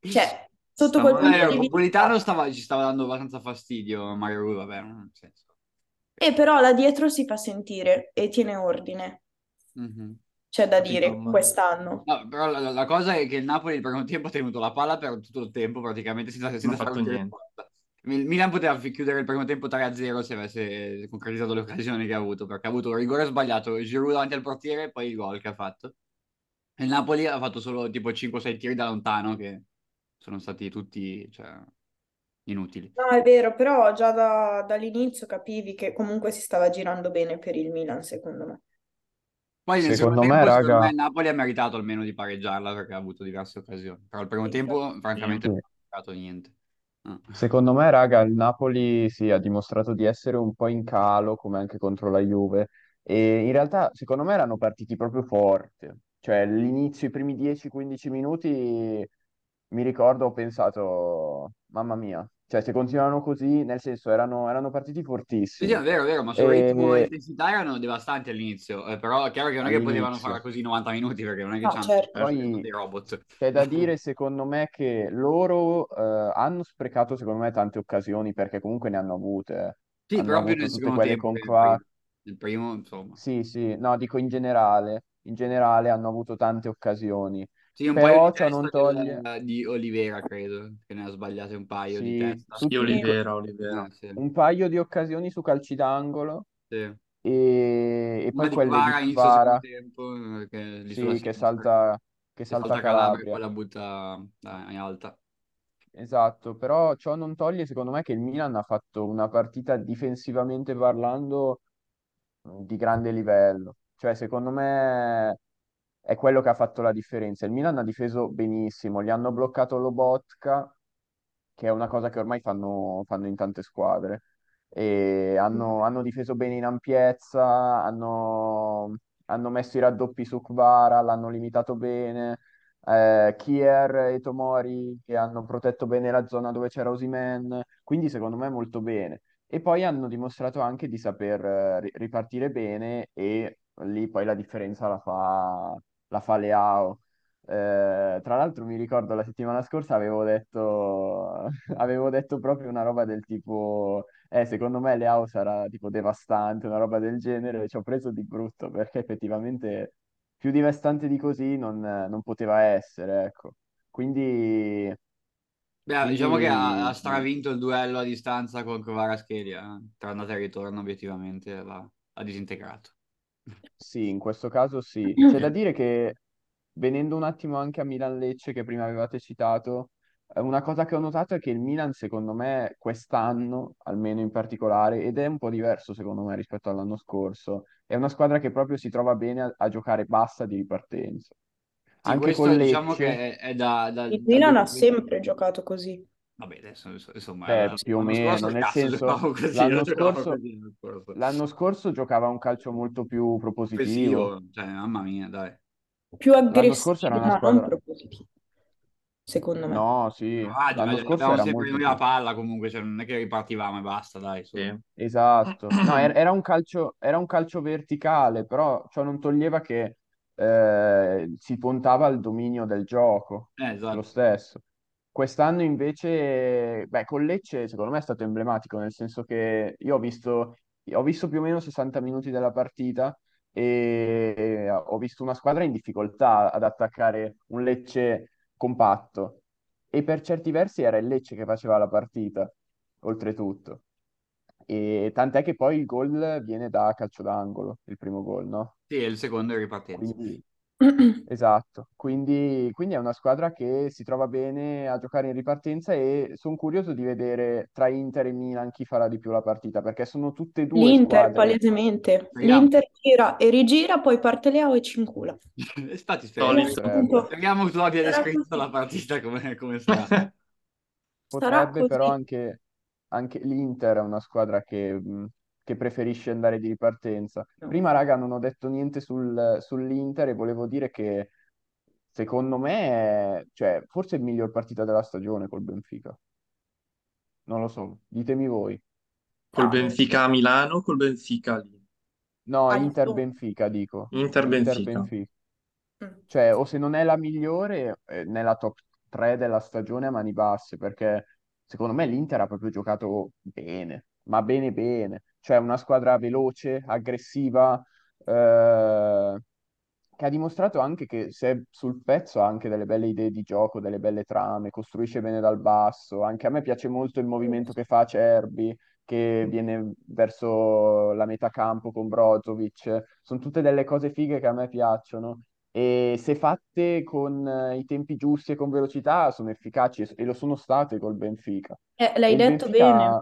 Cioè, sotto Sta quel punto Eh, di vista... Politano stava- ci stava dando abbastanza fastidio Mario Rui, vabbè, non ha senso. E però là dietro si fa sentire e tiene ordine, Mhm. c'è da Capito, dire, ma- quest'anno. No, però la, la cosa è che il Napoli il primo tempo ha tenuto la palla per tutto il tempo praticamente senza, senza Non fatto un niente. Il Milan poteva chiudere il primo tempo 3-0 se avesse concretizzato le occasioni che ha avuto, perché ha avuto un rigore sbagliato, Giroud davanti al portiere e poi il gol che ha fatto. E il Napoli ha fatto solo tipo 5-6 tiri da lontano che sono stati tutti cioè, inutili. No, è vero, però già da- dall'inizio capivi che comunque si stava girando bene per il Milan, secondo me. Poi nel Secondo secondo me, tempo, secondo raga- me, il Napoli ha meritato almeno di pareggiarla perché ha avuto diverse occasioni. Però il primo Sì, tempo, francamente, Sì. non ha meritato niente. Ah. Secondo me, raga, il Napoli sì, ha dimostrato di essere un po' in calo, come anche contro la Juve. E in realtà, secondo me, erano partiti proprio forte. Cioè, l'inizio, i primi 10-15 minuti, mi ricordo, ho pensato, mamma mia. Cioè, se continuavano così, nel senso, erano, erano partiti Sì, sì, fortissimi. è vero, è vero, ma sul ritmo e E intensità erano devastanti all'inizio, eh, però è chiaro che non è che potevano all'inizio. farla così 90 minuti perché non è che No, c'hanno certo. Poi dei robot. c'è da dire, secondo me, che loro eh, hanno sprecato, secondo me, tante occasioni perché comunque ne hanno avute. Sì, Hanno avuto nel tutte secondo quelle tempo qua. primo. Nel primo, insomma. Sì, sì, no, dico in generale. In generale hanno avuto tante occasioni. Sì, un paio di Però ciò non testa toglie. del- di Olivera, credo, che ne ha sbagliate un paio di Sì, testa. su Sì, Olivera, Olivera. Eh, sì, un paio di occasioni su calci d'angolo sì. e, e poi di quelle di tempo, eh, che sì, che salta, che salta salta Calabria e Calabria. poi la butta eh, in alta. Esatto, però ciò non toglie, secondo me, che il Milan ha fatto una partita difensivamente parlando di grande livello. Cioè, secondo me è quello che ha fatto la differenza. Il Milan ha difeso benissimo, gli hanno bloccato Lobotka, che è una cosa che ormai fanno, fanno in tante squadre. E hanno, hanno difeso bene in ampiezza, hanno, hanno messo i raddoppi su Kvara, l'hanno limitato bene. Eh, Kier e Tomori che hanno protetto bene la zona dove c'era Osimhen, quindi secondo me molto bene. E poi hanno dimostrato anche di saper eh, ri- ripartire bene e lì poi la differenza la fa, la fa Leao. Eh, tra l'altro mi ricordo la settimana scorsa avevo detto, avevo detto proprio una roba del tipo, eh, secondo me Leao sarà tipo devastante, una roba del genere, e ci ho preso di brutto perché effettivamente più devastante di così non, non poteva essere, ecco. Quindi Beh, diciamo che ha, ha stravinto il duello a distanza con Kvaratskhelia, eh. Tra andata e ritorno, obiettivamente, l'ha l'ha disintegrato. Sì, in questo caso sì. C'è da dire che venendo un attimo anche a Milan-Lecce che prima avevate citato, eh, una cosa che ho notato è che il Milan, secondo me, quest'anno, almeno in particolare, ed è un po' diverso secondo me rispetto all'anno scorso, è una squadra che proprio si trova bene a, a giocare bassa di ripartenza. Sì, Anche questo con diciamo Lecce, che è, è da, da, Il da Milan ha sempre giocato così. Vabbè, adesso, insomma, beh, più o scorso meno, nel senso, così, l'anno scorso, così l'anno scorso. l'anno scorso giocava un calcio molto più propositivo. Cioè, mamma mia, dai. Più L'anno scorso era aggressivo, una ma squadra... propositivo, secondo me. No, sì, Ah, l'anno scorso avevamo era molto noi la palla comunque, cioè, non è che ripartivamo e basta, dai. Sì. Esatto, no, er- era un calcio, era un calcio verticale, però ciò non toglieva che eh, si puntava al dominio del gioco, Eh, lo esatto. stesso. Quest'anno invece, beh, con Lecce secondo me è stato emblematico, nel senso che io ho visto, ho visto più o meno 60 minuti della partita e ho visto una squadra in difficoltà ad attaccare un Lecce compatto e per certi versi era il Lecce che faceva la partita, oltretutto. E tant'è che poi il gol viene da calcio d'angolo, il primo gol, no? Sì, e il secondo è ripartenza. Quindi, esatto. Quindi, quindi è una squadra che si trova bene a giocare in ripartenza e sono curioso di vedere tra Inter e Milan chi farà di più la partita, perché sono tutte e due L'Inter, squadre. palesemente. Speriamo. L'Inter gira e rigira, poi parte Leao e ci incula. Infatti, speriamo, Solito. Potrebbe, speriamo che tu abbia Sarà descritto così. la partita come, come sarà. Sarà potrebbe, però così. anche, anche l'Inter è una squadra che, mh, che preferisce andare di ripartenza. No. Prima, raga, non ho detto niente sul- sull'Inter e volevo dire che secondo me, è- cioè, forse è il miglior partita della stagione col Benfica. Non lo so, ditemi voi. Col Benfica a Milano o col Benfica lì? No, Ah, Inter-Benfica, dico. Inter-Benfica. Inter-Benfica. Mm. Cioè, o se non è la migliore, eh, nella top 3 della stagione a mani basse, perché secondo me l'Inter ha proprio giocato bene, ma bene bene. Cioè, una squadra veloce, aggressiva, eh, che ha dimostrato anche che se sul pezzo ha anche delle belle idee di gioco, delle belle trame, costruisce bene dal basso. Anche a me piace molto il movimento che fa Acerbi, che viene verso la metà campo con Brozovic. Sono tutte delle cose fighe che a me piacciono. E se fatte con eh, i tempi giusti e con velocità sono efficaci e lo sono state col Benfica. Eh, l'hai il detto Benfica, bene,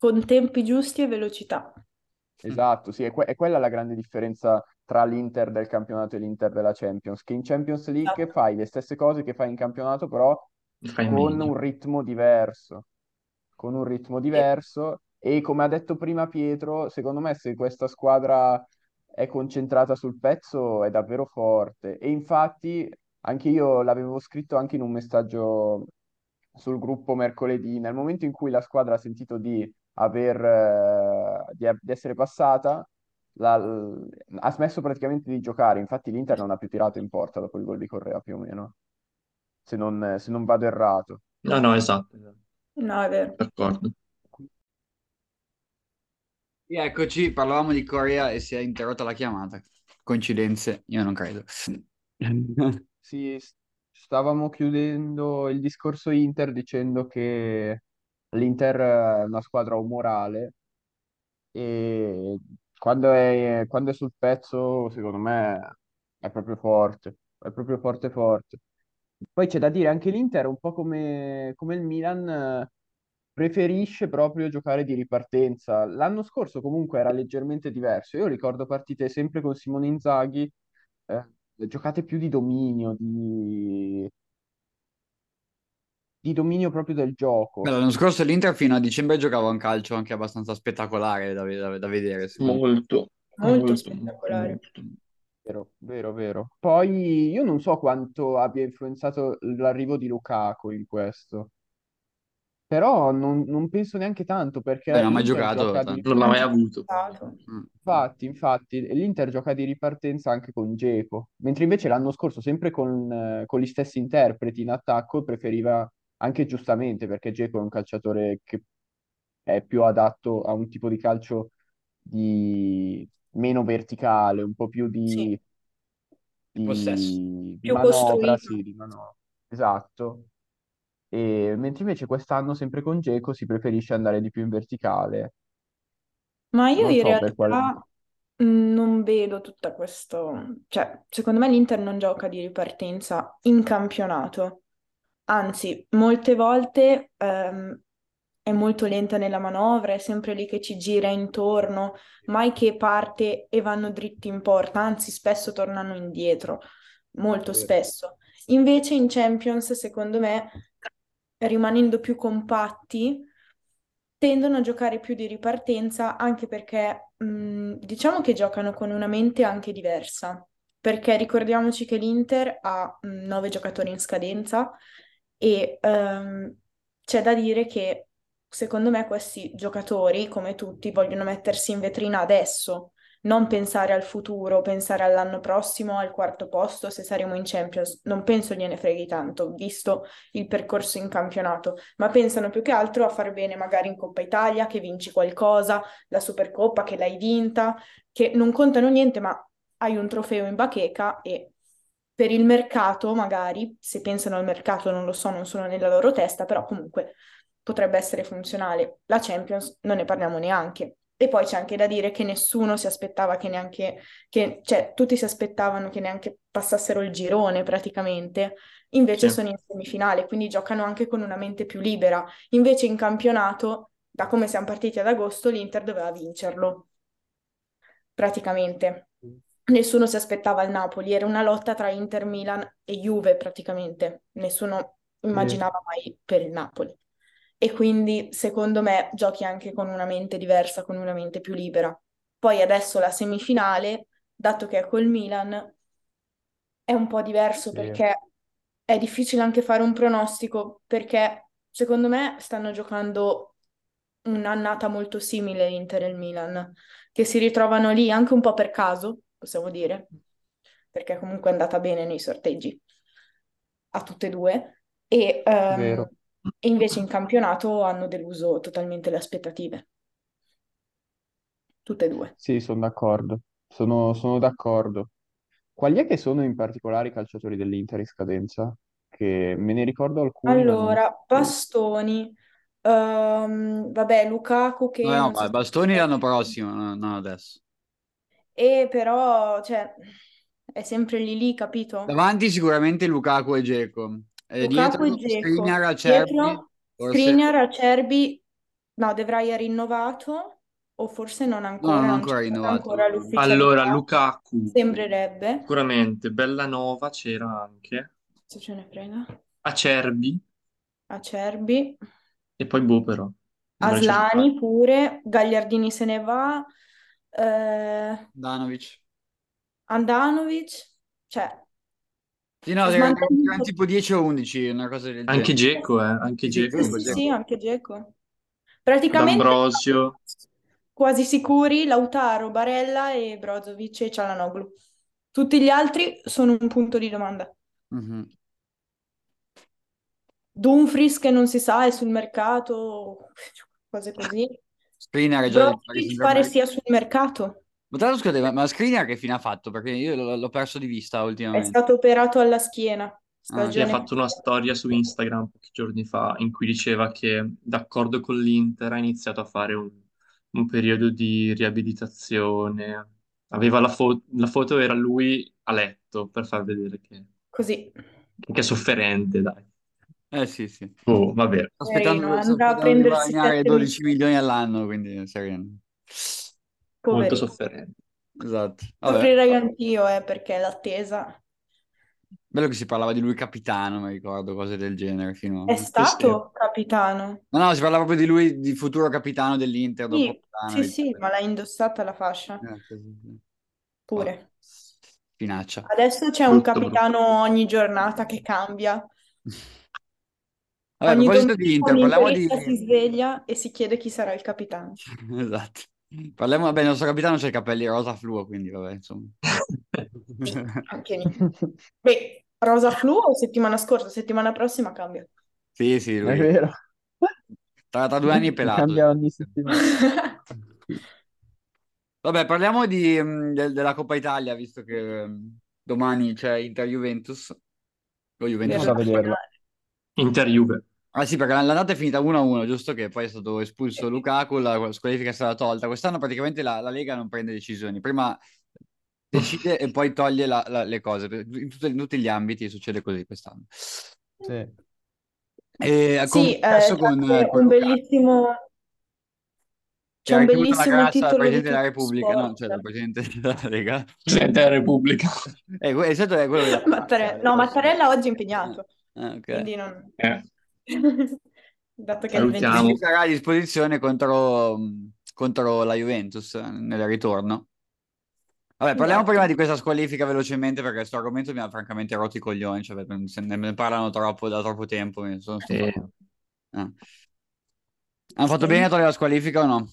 con tempi giusti e velocità. esatto, sì, è, que- è quella la grande differenza tra l'Inter del campionato e l'Inter della Champions, che in Champions League Esatto. fai le stesse cose che fai in campionato, però Fai con meglio. un ritmo diverso, con un ritmo diverso e come ha detto prima Pietro, secondo me se questa squadra è concentrata sul pezzo è davvero forte e infatti anche io l'avevo scritto anche in un messaggio sul gruppo mercoledì, nel momento in cui la squadra ha sentito di aver, eh, di, di essere passata, la- ha smesso praticamente di giocare, infatti l'Inter non ha più tirato in porta dopo il gol di Correa più o meno, se non, se non vado errato. No, no, esatto. esatto. No, è vero. D'accordo. E eccoci, parlavamo di Corea e si è interrotta la chiamata. Coincidenze? Io non credo. Sì, stavamo chiudendo il discorso Inter dicendo che l'Inter è una squadra umorale e quando è, quando è sul pezzo, secondo me, è proprio forte, è proprio forte forte. Poi c'è da dire anche l'Inter, un po' come, come il Milan, preferisce proprio giocare di ripartenza. L'anno scorso comunque era leggermente diverso. Io ricordo partite sempre con Simone Inzaghi, eh, giocate più di dominio, di, di dominio proprio del Beh, gioco. L'anno scorso l'Inter fino a dicembre giocava un calcio anche abbastanza spettacolare da, da- da vedere. Molto, Molto molto, spettacolare. molto. Vero, vero, vero. Poi io non so quanto abbia influenzato l'arrivo di Lukaku in questo, però non, non penso neanche tanto perché Beh, non ha mai giocato gioca di. Non l'ha mai avuto. Mm. Infatti, infatti, l'Inter gioca di ripartenza anche con Dzeko, mentre invece l'anno scorso, sempre con, eh, con gli stessi interpreti in attacco, preferiva anche giustamente, perché Dzeko è un calciatore che è più adatto a un tipo di calcio di meno verticale, un po' più Sì, di, possesso. di, di più manovra, costruito. sì, di manovra. Esatto. E, mentre invece quest'anno, sempre con Dzeko, si preferisce andare di più in verticale. Ma io Non in so per quale... realtà mh, non vedo tutto questo, cioè, secondo me l'Inter non gioca di ripartenza in campionato. Anzi, molte volte ehm, è molto lenta nella manovra, è sempre lì che ci gira intorno, mai che parte e vanno dritti in porta, anzi, spesso tornano indietro, molto spesso. Invece in Champions, secondo me, rimanendo più compatti, tendono a giocare più di ripartenza, anche perché mh, diciamo che giocano con una mente anche diversa. Perché ricordiamoci che l'Inter ha mh, nove giocatori in scadenza e ehm, c'è da dire che secondo me questi giocatori, come tutti, vogliono mettersi in vetrina adesso, non pensare al futuro, pensare all'anno prossimo, al quarto posto, se saremo in Champions. Non penso gliene freghi tanto, visto il percorso in campionato, ma pensano più che altro a fare bene magari in Coppa Italia, che vinci qualcosa, la Supercoppa, che l'hai vinta, che non contano niente, ma hai un trofeo in bacheca e per il mercato, magari, se pensano al mercato, non lo so, non sono nella loro testa, però comunque potrebbe essere funzionale. La Champions non ne parliamo neanche. E poi c'è anche da dire che nessuno si aspettava che neanche, che, cioè tutti si aspettavano che neanche passassero il girone praticamente, invece Sì. sono in semifinale, quindi giocano anche con una mente più libera. Invece in campionato, da come siamo partiti ad agosto, l'Inter doveva vincerlo, praticamente. Nessuno si aspettava il Napoli, era una lotta tra Inter, Milan e Juve praticamente. Nessuno immaginava mai per il Napoli. E quindi, secondo me, giochi anche con una mente diversa, con una mente più libera. Poi adesso la semifinale, dato che è col Milan, è un po' diverso Sì. perché è difficile anche fare un pronostico, perché secondo me stanno giocando un'annata molto simile l'Inter e il Milan, che si ritrovano lì anche un po' per caso, possiamo dire, perché comunque è andata bene nei sorteggi a tutte e due, e Vero. e invece in campionato hanno deluso totalmente le aspettative, tutte e due. Sì, sono d'accordo. Sono, sono d'accordo. Quali è che sono in particolare i calciatori dell'Inter in scadenza? Che me ne ricordo alcuni, non Allora, tutti. Bastoni, ehm, vabbè, Lukaku che No, no, non so. Bastoni l'anno prossimo, no, non adesso. E però, cioè, è sempre lì lì, capito? Davanti sicuramente Lukaku e Dzeko. E Lukaku e dietro Skriniar, Dzeko. Acerbi, Dietro forse... Skriniar, Acerbi, no, De Vrij rinnovato, o forse non No, ancora, non non ancora rinnovato. ancora Allora, Lukaku, sembrerebbe. sicuramente. Bellanova c'era anche. Se ce ne frega. Acerbi Acerbi, e poi boh però. Aslani pure, Gagliardini se ne va, eh, Danovic. Andanovic, cioè, Sì, no, erano erano tipo 10 o 11, una cosa del Anche genere. Dzeko, eh. Anche Dzeko. Sì, sì, anche Dzeko. Praticamente D'Ambrosio. quasi sicuri Lautaro, Barella e Brozovic e Cialanoglu. Tutti gli altri sono un punto di domanda. Mhm. Dumfries che non si sa è sul mercato, cose così. Skriniar è già del Brozovic Saint-Germain. pare sia sul mercato. Ma tra l'altro, scusate, ma, ma Skriniar che fine ha fatto? Perché io l'ho l'ho perso di vista È ultimamente. stato operato alla schiena, Ah, Sì, ha stagione fatto una storia su Instagram pochi giorni fa in cui diceva che d'accordo con l'Inter ha iniziato a fare un, un periodo di riabilitazione. Aveva la, fo- la foto, era lui a letto per far vedere che, così. che è sofferente, dai. Eh sì, sì. Oh, vabbè. Aspettando, andrà a prendersi guadagnare sette 12 milioni. all'anno, quindi sereno. Molto sofferente. Esatto. Vabbè. Soffrirei anch'io, eh, perché l'attesa Bello che si parlava di lui capitano, mi ricordo, cose del genere fino è a... Stato capitano. No, no, si parlava proprio di lui, di futuro capitano dell'Inter dopo Sì, Milano. sì, sì, ma l'ha indossata la fascia Eh, sì, pure. Finaccia. Adesso c'è un Brutto, brutto. capitano ogni giornata che cambia. Vabbè, a Ogni proposito di Inter, parliamo di... si sveglia e si chiede chi sarà il capitano. Esatto. Parliamo, vabbè, il nostro capitano c'ha i capelli rosa fluo, quindi vabbè, insomma. Lì. Beh, rosa flu o settimana scorsa, settimana prossima cambia. Sì, sì, È lui. vero. Tra, tra due anni è pelato. Cambia ogni settimana. Vabbè, parliamo di, mh, del- della Coppa Italia, visto che mh, domani c'è Inter-Juventus. O Juventus Vado a vederla. finale. Inter-Juve. Ah sì, perché l'andata è finita 1-1, giusto che poi è stato espulso Lukaku, la squalifica è stata tolta. Quest'anno praticamente la, la Lega non prende decisioni, prima decide e poi toglie la- la- le cose. In, tutti in tutti gli ambiti succede così quest'anno. Sì. E Sì, eh, c'è con, anche con un Lukaku, bellissimo, che c'è un bellissimo titolo Presidente della tutto Repubblica, no, cioè sport. Presidente della Lega. Presidente della Repubblica. Eh, esatto, è quello Mattare- No, eh, Mattarella oggi è impegnato, Ah, ok. quindi non... Eh, Dato che Salutiamo. 26 Quindi sarà a disposizione contro, contro la Juventus eh, nel ritorno. Vabbè, parliamo Esatto. prima di questa squalifica velocemente perché questo argomento mi ha francamente rotto i coglioni, cioè, se ne ne parlano troppo da troppo tempo, mi sono sì. Ah. Hanno fatto Sì. bene a togliere la squalifica o no?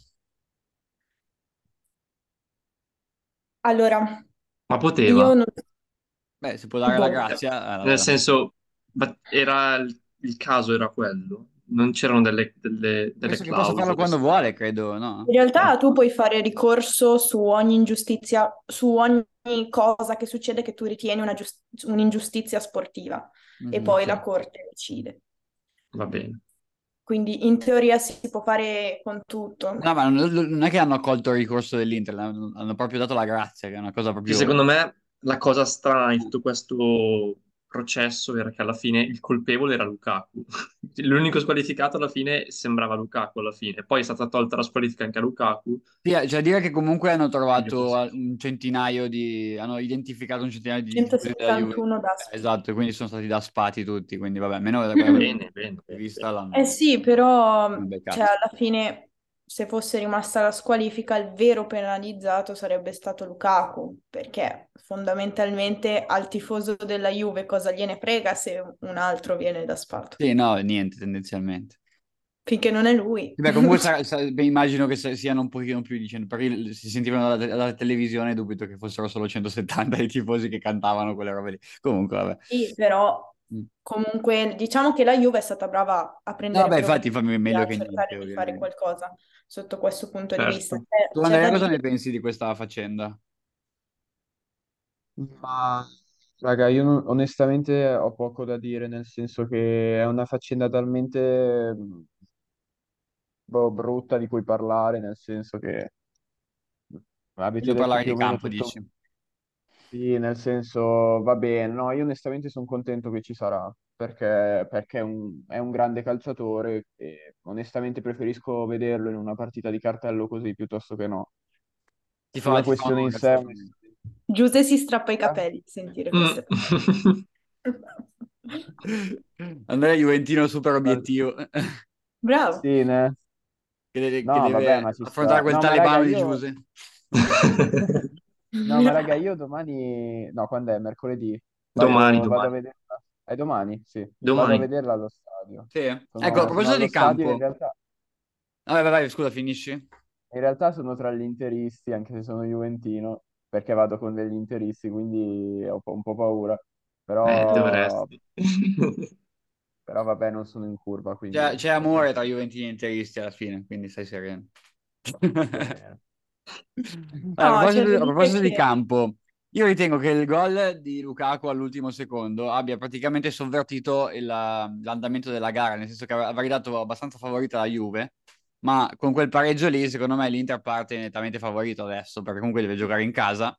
Allora, Ma io poteva, non... Beh, si può dare la Boh. grazia. eh, nel senso, ma era il, il caso era quello, non c'erano delle, delle, delle che possa farlo clausole. quando vuole, credo, no? In realtà tu puoi fare ricorso su ogni ingiustizia, su ogni cosa che succede che tu ritieni una gius- un'ingiustizia sportiva e Mhm. poi la corte decide. Va bene. Quindi in teoria si può fare con tutto. No, ma non, non è che hanno accolto il ricorso dell'Inter, hanno, proprio dato la grazia, che è una cosa proprio... secondo me la cosa strana di tutto questo processo era che alla fine il colpevole era Lukaku. L'unico squalificato alla fine sembrava Lukaku alla fine. Poi è stata tolta la squalifica anche a Lukaku. Sì, eh, cioè dire che comunque hanno trovato un centinaio di... hanno identificato un centinaio di tifosi della Juve. 171 da... Eh, Esatto, quindi sono stati da spati tutti, quindi vabbè, meno da Bene, bene, bene, vista l'hanno Eh sì, però cioè, alla fine se fosse rimasta la squalifica il vero penalizzato sarebbe stato Lukaku, perché fondamentalmente al tifoso della Juve cosa gliene frega se un altro viene da sfatto, Sì, no, niente tendenzialmente. finché non è lui. Beh, comunque sa- sa- beh, immagino che siano un pochino più di 100, perché si sentivano dalla, dalla televisione, dubito che fossero solo 170 i tifosi che cantavano quelle robe lì. Comunque, vabbè. Sì, però. Comunque diciamo che la Juve è stata brava a No, prendere beh, infatti fa provvedimenti meglio che niente, cercare di fare ovviamente. qualcosa sotto questo punto di Certo. vista. C'è, Tu, Andrea, cosa ne pensi di questa faccenda? Ma raga, io non- onestamente ho poco da dire, nel senso che è una faccenda talmente boh, brutta di cui parlare, nel senso che avete Voglio detto parlare più di o meno campo, tutto. dici? Sì, nel senso, va bene, no, io onestamente sono contento che ci sarà, perché, perché è un, è un grande calciatore e onestamente preferisco vederlo in una partita di cartello così piuttosto che no. Ti fa, Sulla ti fa questione in onore, sé, assolutamente. Giuse si strappa i Eh? capelli a sentire Mm. queste cose. Andrea Juventino super obiettivo Bravo. Sì, ne? che deve, che No, deve vabbè, ma ci affrontare sta. quel No, ma talebano raga, di io... Giuse. No, ma raga, io domani... No, quando è? Mercoledì? Domani, Vado, vado a domani. vederla. È domani? Sì. Vado a Domani. vederla allo stadio. Sì. Ecco, a Sono, sono proposito allo di stadio in campo. realtà... Vabbè, vai, vai, scusa, finisci? In realtà sono tra gli interisti, anche se sono juventino, perché vado con degli interisti, quindi ho un po', paura. Eh, Però, dovresti. però vabbè, non sono in curva, quindi... C'è, c'è amore tra Juventini e Interisti alla fine, quindi stai sereno. Allora, a proposito, a proposito di campo, io ritengo che il gol di Lukaku all'ultimo secondo abbia praticamente sovvertito il- l'andamento della gara, nel senso che avrei dato abbastanza favorita alla Juve, ma con quel pareggio lì, secondo me l'Inter parte nettamente favorito adesso, perché comunque deve giocare in casa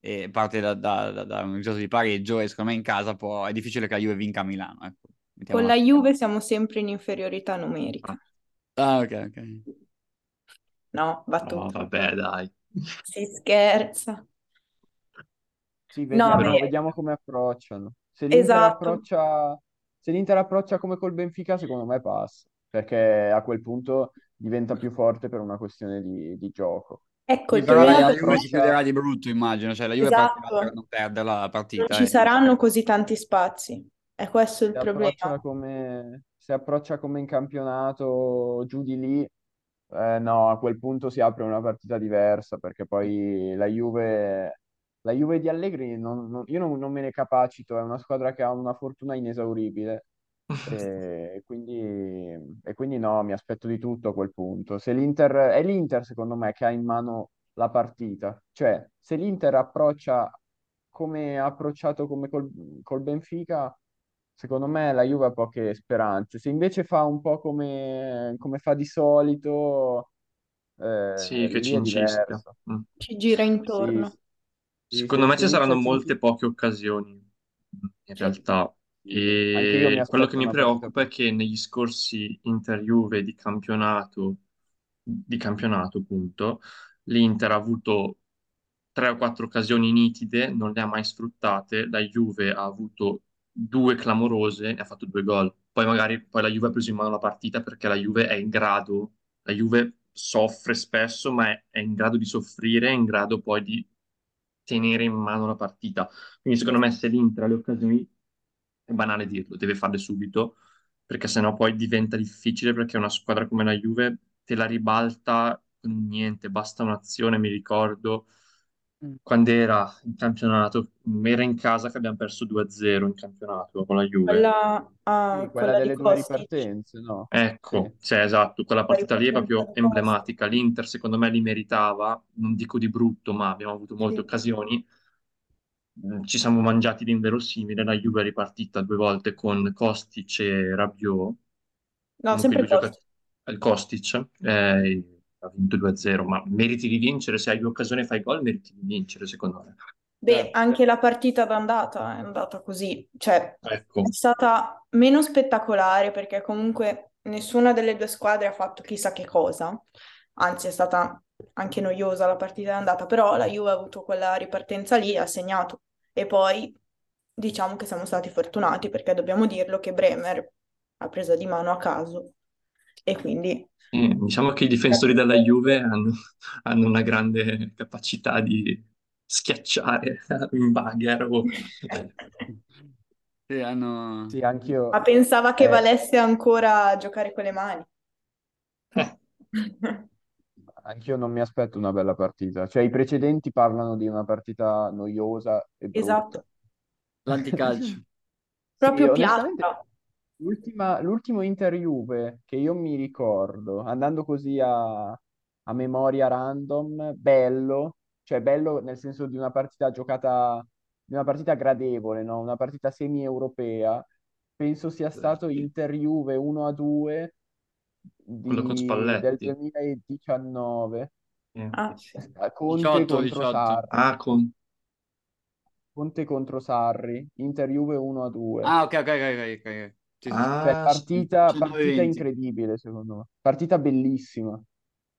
e parte da, da- da- da un risultato di pareggio e secondo me in casa può- è difficile che la Juve vinca a Milano. Ecco. con Mettiamola la così. Juve siamo sempre in inferiorità numerica. Ah, ok, ok. No, No, battuta. vabbè, dai. Si scherza. Sì, No, vediamo, Però, beh, vediamo come approcciano. Se l'Inter esatto. approccia, se l'Inter approccia come col Benfica, secondo me passa, perché a quel punto diventa più forte per una questione di, di gioco. Ecco, Sì, il però la, problema la Juve si chiuderà di brutto, immagino, cioè la Juve partirà per esatto, non perderla la non partita. ci e- saranno così tanti spazi. È questo il se approccia problema. come, se approccia come in campionato giù di lì, eh, no, a quel punto si apre una partita diversa, perché poi la Juve, la Juve di Allegri, non- non- io non, non me ne capacito, è una squadra che ha una fortuna inesauribile. E quindi, e quindi no, mi aspetto di tutto a quel punto. Se l'Inter, è l'Inter, secondo me, che ha in mano la partita. Cioè, se l'Inter approccia come ha approcciato come col, col Benfica, secondo me la Juve ha poche speranze. Se invece fa un po' come, come fa di solito, Sì, eh, che lì ci è diverso. Mm. Ci gira Sì, intorno. sì, Secondo se, me se ci saranno inizia a molte sentire... poche occasioni, in Sì. realtà. Anche io mi E quello che aspetto mi una partita preoccupa è che negli scorsi Inter-Juve di campionato, di campionato, appunto, l'Inter ha avuto tre o quattro occasioni nitide, non le ha mai sfruttate. La Juve ha avuto due clamorose e ha fatto due gol. Poi magari poi la Juve ha preso in mano la partita perché la Juve è in grado, la Juve soffre spesso, ma è, è in grado di soffrire, è in grado poi di tenere in mano la partita. Quindi secondo me se l'Inter ha le occasioni, è banale dirlo, deve farle subito, perché sennò poi diventa difficile perché una squadra come la Juve te la ribalta con niente, basta un'azione, mi ricordo Mm. quando era in campionato, era in casa che abbiamo perso 2-0 in campionato con la Juve. Quella, ah, Sì, quella quella di delle due Kostic, ripartenze, no? Sì. Ecco, sì, esatto, quella la partita lì è ripartenza proprio di Kostic. emblematica. L'Inter secondo me li meritava, non dico di brutto, ma abbiamo avuto molte Sì. occasioni. Mm, Ci siamo mangiati l'inverosimile, la Juve è ripartita due volte con Kostic e Rabiot, No, comunque i sempre due giocatori, Kostic. Kostic, eh, ha vinto 2-0, ma meriti di vincere, se hai due occasioni e fai gol, meriti di vincere, secondo me. Beh, Certo. anche la partita d'andata è andata così, cioè Ecco, è stata meno spettacolare perché comunque nessuna delle due squadre ha fatto chissà che cosa, anzi è stata anche noiosa la partita d'andata, però la Juve ha avuto quella ripartenza lì, ha segnato e poi diciamo che siamo stati fortunati perché dobbiamo dirlo che Bremer ha preso di mano a caso e quindi sì, diciamo che i difensori della Juve hanno, hanno una grande capacità di schiacciare un bagger o... Sì, hanno... Sì, anch'io... ma pensava che eh, valesse ancora giocare con le mani. Anch'io non mi aspetto una bella partita. Cioè, i precedenti parlano di una partita noiosa e brutta. Esatto, L'anticalcio. Sì, proprio onestamente, piatta. L'ultima- l'ultimo Inter-Juve che io mi ricordo, andando così a, a memoria random, bello, cioè bello nel senso di una partita giocata, di una partita gradevole, no? Una partita semi-europea, penso sia stato. Inter-Juve 1-2 quello con di- del Spalletti. 2019. Eh. Ah, sì. Eh, Conte 18, contro 18. Sarri. Ah, con... Conte contro Sarri. Inter-Juve 1-2. Ah, ok, ok, ok, ok, ok. Sì, sì, sì. Cioè, Ah, sì. partita, 19-20. partita incredibile, secondo me. Partita bellissima.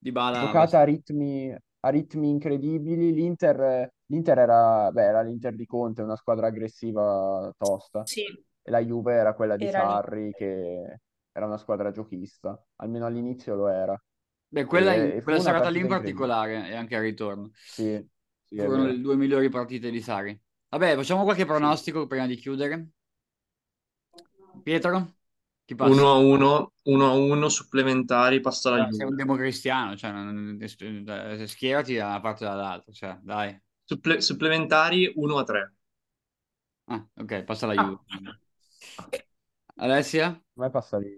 Dybala Giocata a ritmi, a ritmi incredibili. L'Inter l'Inter era, beh, era l'Inter di Conte, una squadra aggressiva tosta. Sì, E la Juve era quella di era lì. Sarri, che era una squadra giochista. Almeno all'inizio lo era. Beh, quella, E, quella serata lì in particolare e anche al ritorno. Sì, sì, Furono le due migliori partite di Sarri. Vabbè, facciamo qualche Sì. pronostico prima di chiudere. Pietro, chi passa? 1 a 1, 1 a 1 supplementari, passa la Eh, sei un Juve. democristiano, cioè non- eh, schierati da una parte o dall'altra, cioè, dai. Supple- supplementari 1 a 3. Ah, ok, passa la Ah, Juve. Alessia? Come passa lì?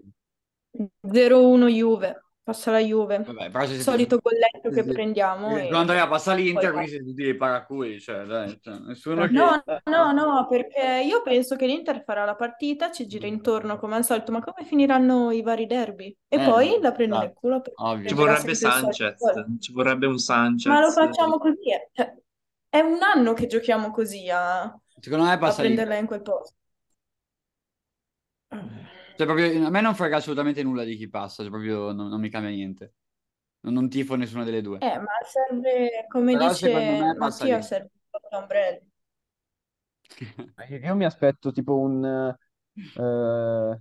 0-1 Juve, passa la Juve. Vabbè, però se Il solito golletto che prendiamo e Andrea passa l'Inter, quindi siete tutti dei paraculi, cioè, dai, cioè, nessuno che... No, no, no, perché io penso che l'Inter farà la partita, ci gira intorno come al solito, ma come finiranno i vari derby? E Eh, poi la prende nel esatto, culo perché ovvio. Ci vorrebbe il Sanchez, ci vorrebbe un Ma lo Sanchez. facciamo così, eh. Cioè, è un anno che giochiamo così a, Secondo me a passa prenderla l'Inter. in quel posto. Cioè, proprio, a me non frega assolutamente nulla di chi passa, cioè, proprio non, non mi cambia niente. Non, non tifo nessuna delle due. Eh, ma serve, come Però secondo dice me passa Mattia, lì. serve un ombrello. Io mi aspetto tipo un, eh,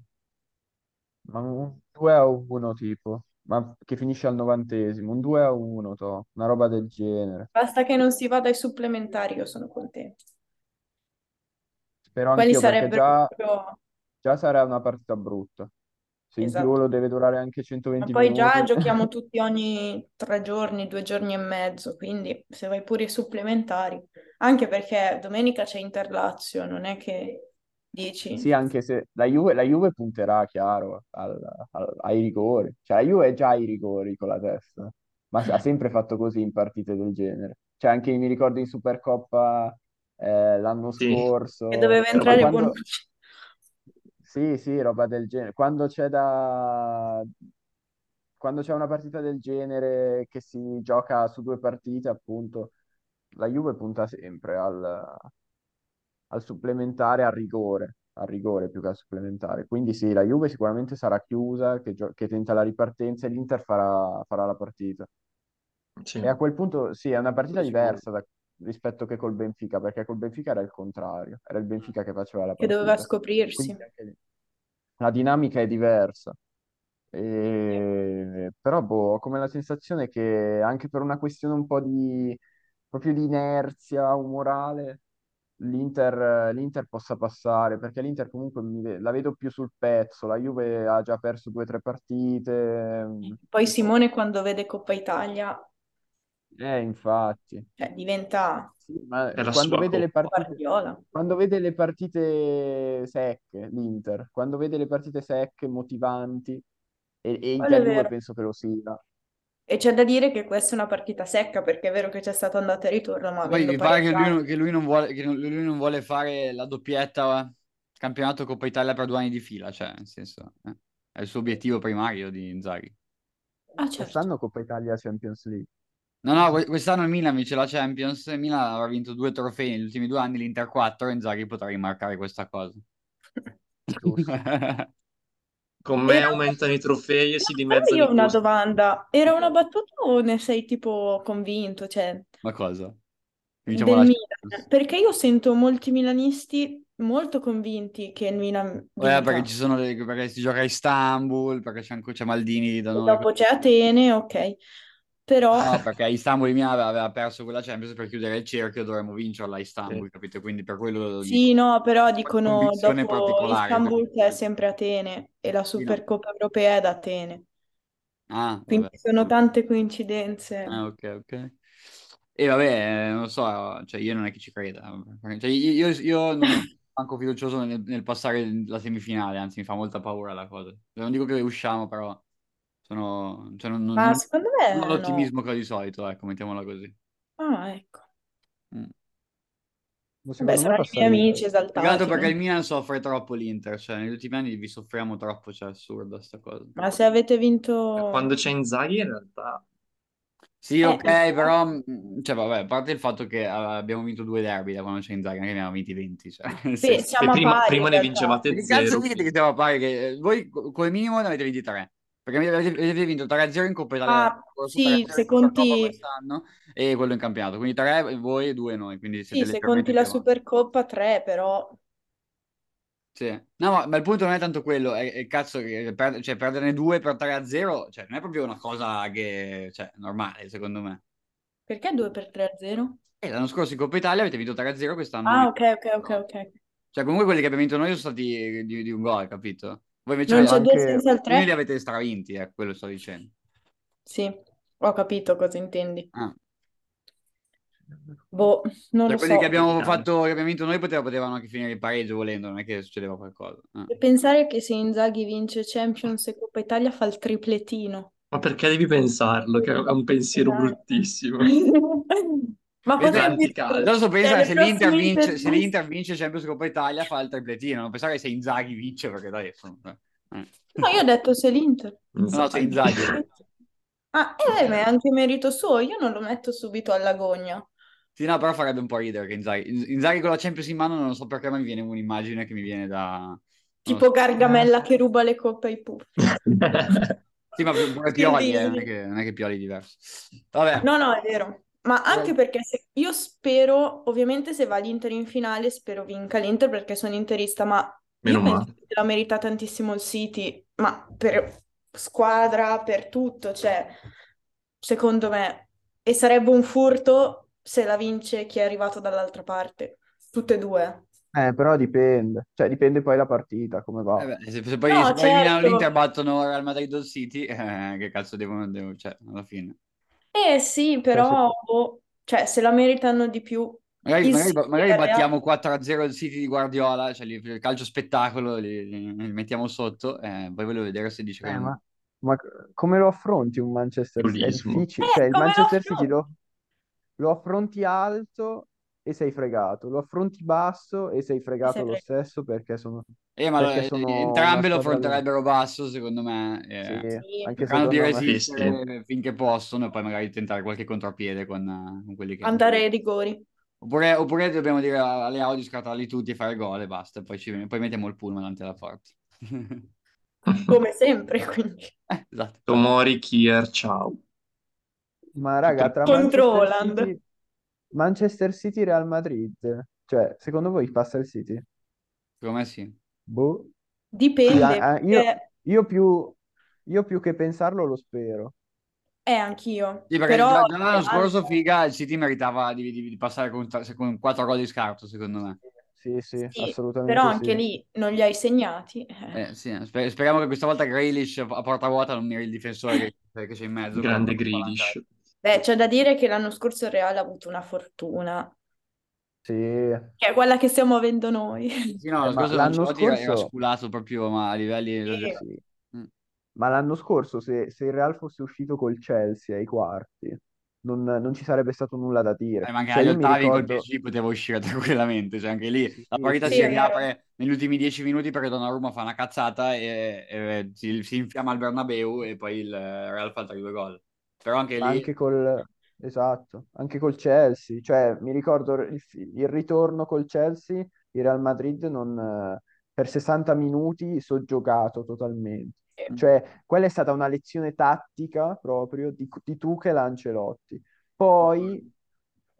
ma un 2 a 1 tipo, ma che finisce al novantesimo, un 2 a 1, to, una roba del genere. Basta che non si vada ai supplementari, io sono contenta. Spero Quelli anch'io perché sarebbero già, proprio... già sarà una partita brutta. Se in più Esatto. deve durare anche Ma 120 poi già minuti. giochiamo tutti ogni tre giorni, due giorni e mezzo, quindi se vai pure i supplementari, anche perché domenica c'è Inter-Lazio, non è che dici... Sì, anche se la Juve, la Juve punterà, chiaro, al- al- ai rigori. Cioè, la Juve è già ai rigori con la testa, ma ha sempre fatto così in partite del genere. Cioè, anche mi ricordo in Supercoppa eh, l'anno Sì. scorso, Che doveva ma entrare quando, Bonucci. Sì, sì, roba del genere. Quando c'è da... Quando c'è una partita del genere che si gioca su due partite, appunto, la Juve punta sempre al, al supplementare, al rigore, al rigore più che al supplementare. Quindi sì, la Juve sicuramente sarà chiusa, che, gio- che tenta la ripartenza e l'Inter farà, farà la partita. Sì. E a quel punto sì, è una partita Sicuro. diversa da- rispetto che col Benfica, perché col Benfica era il contrario, era il Benfica che faceva la che doveva partita. scoprirsi. Quindi anche lì la dinamica è diversa. E- Però boh, ho come la sensazione che anche per una questione un po' di proprio di inerzia umorale, l'Inter l'Inter possa passare, perché l'Inter comunque mi ve- la vedo più sul pezzo, la Juve ha già perso due o tre partite, mm, Poi Simone quando vede Coppa Italia, eh, infatti. cioè, diventa Sì, ma È la quando sua vede le colpa. partite, Guardiola. quando vede le partite secche, l'Inter, quando vede le partite secche, motivanti, e, e Quello è Inter-Juve vero. penso che lo sia. E c'è da dire che questa è una partita secca, perché è vero che c'è stato andata e ritorno, ma Poi avendo mi pare che lui, pareggiato... non- che lui non vuole, che non- lui non vuole fare la doppietta campionato Coppa Italia per due anni di fila, cioè, nel senso, eh, è il suo obiettivo primario di Inzaghi. Ah, certo. Quest'anno Coppa Italia Champions League. No, no, que- quest'anno il Milan vince la Champions, il Milan avrà vinto due trofei negli ultimi due anni, l'Inter 4, Inzaghi potrà rimarcare questa cosa. Con me Era- aumentano i trofei e si dimezzano io ho una costi. domanda, era una battuta o ne sei tipo convinto? Cioè, Ma cosa? Vinciamo del la Milan? Perché io sento molti milanisti molto convinti che il Milan Eh, perché ci sono le- perché si gioca a Istanbul, perché c'è anche c'è Maldini da E dopo c'è Atene, ok. Però No, perché Istanbul Milan aveva, perso quella Champions per chiudere il cerchio, dovremmo vincerla a Istanbul, capito? Quindi per quello dico. sì, no, però dicono dopo particolare. Istanbul c'è sempre Atene e la Sì, no. Supercoppa europea è ad Atene. Ah, Quindi vabbè. sono tante coincidenze. Ah, ok, ok. E vabbè, eh, non lo so, cioè io non è che ci creda. Cioè, io, io- io non sono manco fiducioso nel, nel passare la semifinale, anzi mi fa molta paura la cosa. Non dico che usciamo, però sono, cioè, non, non- Ma non- secondo me non ho no. l'ottimismo che ho di solito, ecco, mettiamola così. Ah, ecco. Mm. Ma Vabbè, secondo me saranno i miei amici Più che altro esaltati. perché no? il Milan soffre troppo l'Inter, cioè negli ultimi anni vi soffriamo troppo, cioè è assurda sta cosa. Ma se avete vinto... Quando c'è Inzaghi in realtà Sì, Eh, ok, infatti. però, mm, cioè, vabbè, a parte il fatto che eh, abbiamo vinto due derby da quando c'è Inzaghi, non è che ne abbiamo vinti 20, cioè, nel Sì, senso... siamo a prima, pari prima in ne realtà. vincevate Che cazzo zero. dite che siamo a pari? Che eh, voi co- come minimo ne avete vinti tre, perché avete, vinto 3-0 in Coppa Italia Ah, sì, 3-0 se conti, quest'anno e quello in campionato, quindi tre voi e due noi, quindi sì, se conti la. Supercoppa 3, però... Sì. No, ma, ma il punto non è tanto quello, è, è cazzo che per- cioè, perderne due per 3-0, cioè, non è proprio una cosa che, cioè, normale, secondo me. Perché 2 per 3 a 0? E l'anno scorso in Coppa Italia avete vinto 3-0, quest'anno Ah, ok, ok, ok, ok. Cioè, comunque quelli che abbiamo vinto noi sono stati di, di un gol, capito? Voi invece Non c'è 2 anche- senza il voi li 3? avete stravinti, eh, quello sto dicendo. Sì, ho capito cosa intendi. Ah. Boh, non Cioè, lo quelli so. che abbiamo fatto, che abbiamo vinto noi poteva- potevano anche finire il pareggio volendo, non è che succedeva qualcosa. Eh. E pensare che se Inzaghi vince Champions e Coppa Italia fa il tripletino. Ma perché devi pensarlo? Che è un pensiero Dai. bruttissimo. Ma potrebbe. Adesso pensa Cioè, se l'Inter vince, se l'Inter vince Champions Coppa Italia fa il tripletino, non pensare che se Inzaghi vince perché dai, sono- eh. No, io ho detto se l'Inter. No, se Inzaghi. Ah, eh, ma è anche merito suo, io non lo metto subito alla gogna. Sì, no, però farebbe un po' ridere che Inzaghi, Inzaghi con la Champions in mano non so perché, ma mi viene un'immagine che mi viene da... Tipo so. Gargamella che ruba le coppe ai puffi. Sì, ma pure Pioli, eh, non è che, non è che Pioli è diverso. Vabbè, No, no, è vero. Ma anche perché se- io spero, ovviamente se va l'Inter in finale, spero vinca l'Inter perché sono interista, ma Meno io penso male. che la merita tantissimo il City, ma per squadra, per tutto, cioè, secondo me, e sarebbe un furto se la vince chi è arrivato dall'altra parte, tutte e due. Eh, però dipende, cioè dipende poi la partita, come va. eh beh, se, se poi, No, se poi il Milano e certo. l'Inter battono Real Madrid o City, eh, che cazzo devono, devo- cioè, alla fine. Eh sì, però, boh, cioè, se la meritano di più, Magari, il magari- magari battiamo 4-0 il City di Guardiola, cioè li- il calcio spettacolo, li, li- li mettiamo sotto, eh, poi voglio vedere se dice che Eh, ma, ma come lo affronti un Manchester City? È difficile, Eh, cioè il Manchester City lo, lo affronti alto e sei fregato, lo affronti basso e sei fregato sei lo stesso perché sono, Eh, ma perché lo- sono entrambe lo affronterebbero basso, secondo me. eh. Sì, anche Cercano di me. resistere finché possono e poi magari tentare qualche contropiede con, eh, con quelli che... Andare ai rigori. Oppure, oppure dobbiamo dire alle Audi scartarli tutti e fare gol e basta, poi, ci, poi mettiamo il pullman davanti alla porta. Come sempre, quindi. Eh, esatto. Tomori, Kier, ciao. Ma raga, tra Contro Manchester Haaland. City, Manchester City, Real Madrid, cioè, secondo voi passa il City? Secondo me sì. Boh. Dipende, a- a- io, perché... io più, io più che pensarlo lo spero. Eh, anch'io. Sì, perché Però già, già l'anno scorso, figa, il City meritava di, di- di passare con, con 4 gol di scarto, secondo me. Sì, sì, Sì, assolutamente però anche sì. lì non li hai segnati. eh. Eh, sì, sper- speriamo che questa volta Grealish a porta vuota non miri il difensore che, che c'è in mezzo. Grande Grealish. Beh, c'è da dire che l'anno scorso il Real ha avuto una fortuna, Sì, che è quella che stiamo avendo noi. Sì, no, l'anno Eh, l'anno era scorso- sculato proprio, ma a livelli esagerati. sì. Mm. Ma l'anno scorso, se, se il Real fosse uscito col Chelsea ai quarti, non, non ci sarebbe stato nulla da dire. Eh, ma anche Cioè, agli ottavi col ricordo... PSG poteva uscire tranquillamente, cioè anche lì Sì, la sì, partita sì, si riapre negli ultimi dieci minuti perché Donnarumma fa una cazzata e, e si, si infiamma al Bernabeu e poi il Real fa altri due gol. Però anche lì anche col... Esatto, anche col Chelsea. Cioè, mi ricordo il, il ritorno col Chelsea, il Real Madrid non, eh, per 60 minuti soggiogato totalmente. Sì. Cioè, quella è stata una lezione tattica proprio di, di Tuchel a Ancelotti. Poi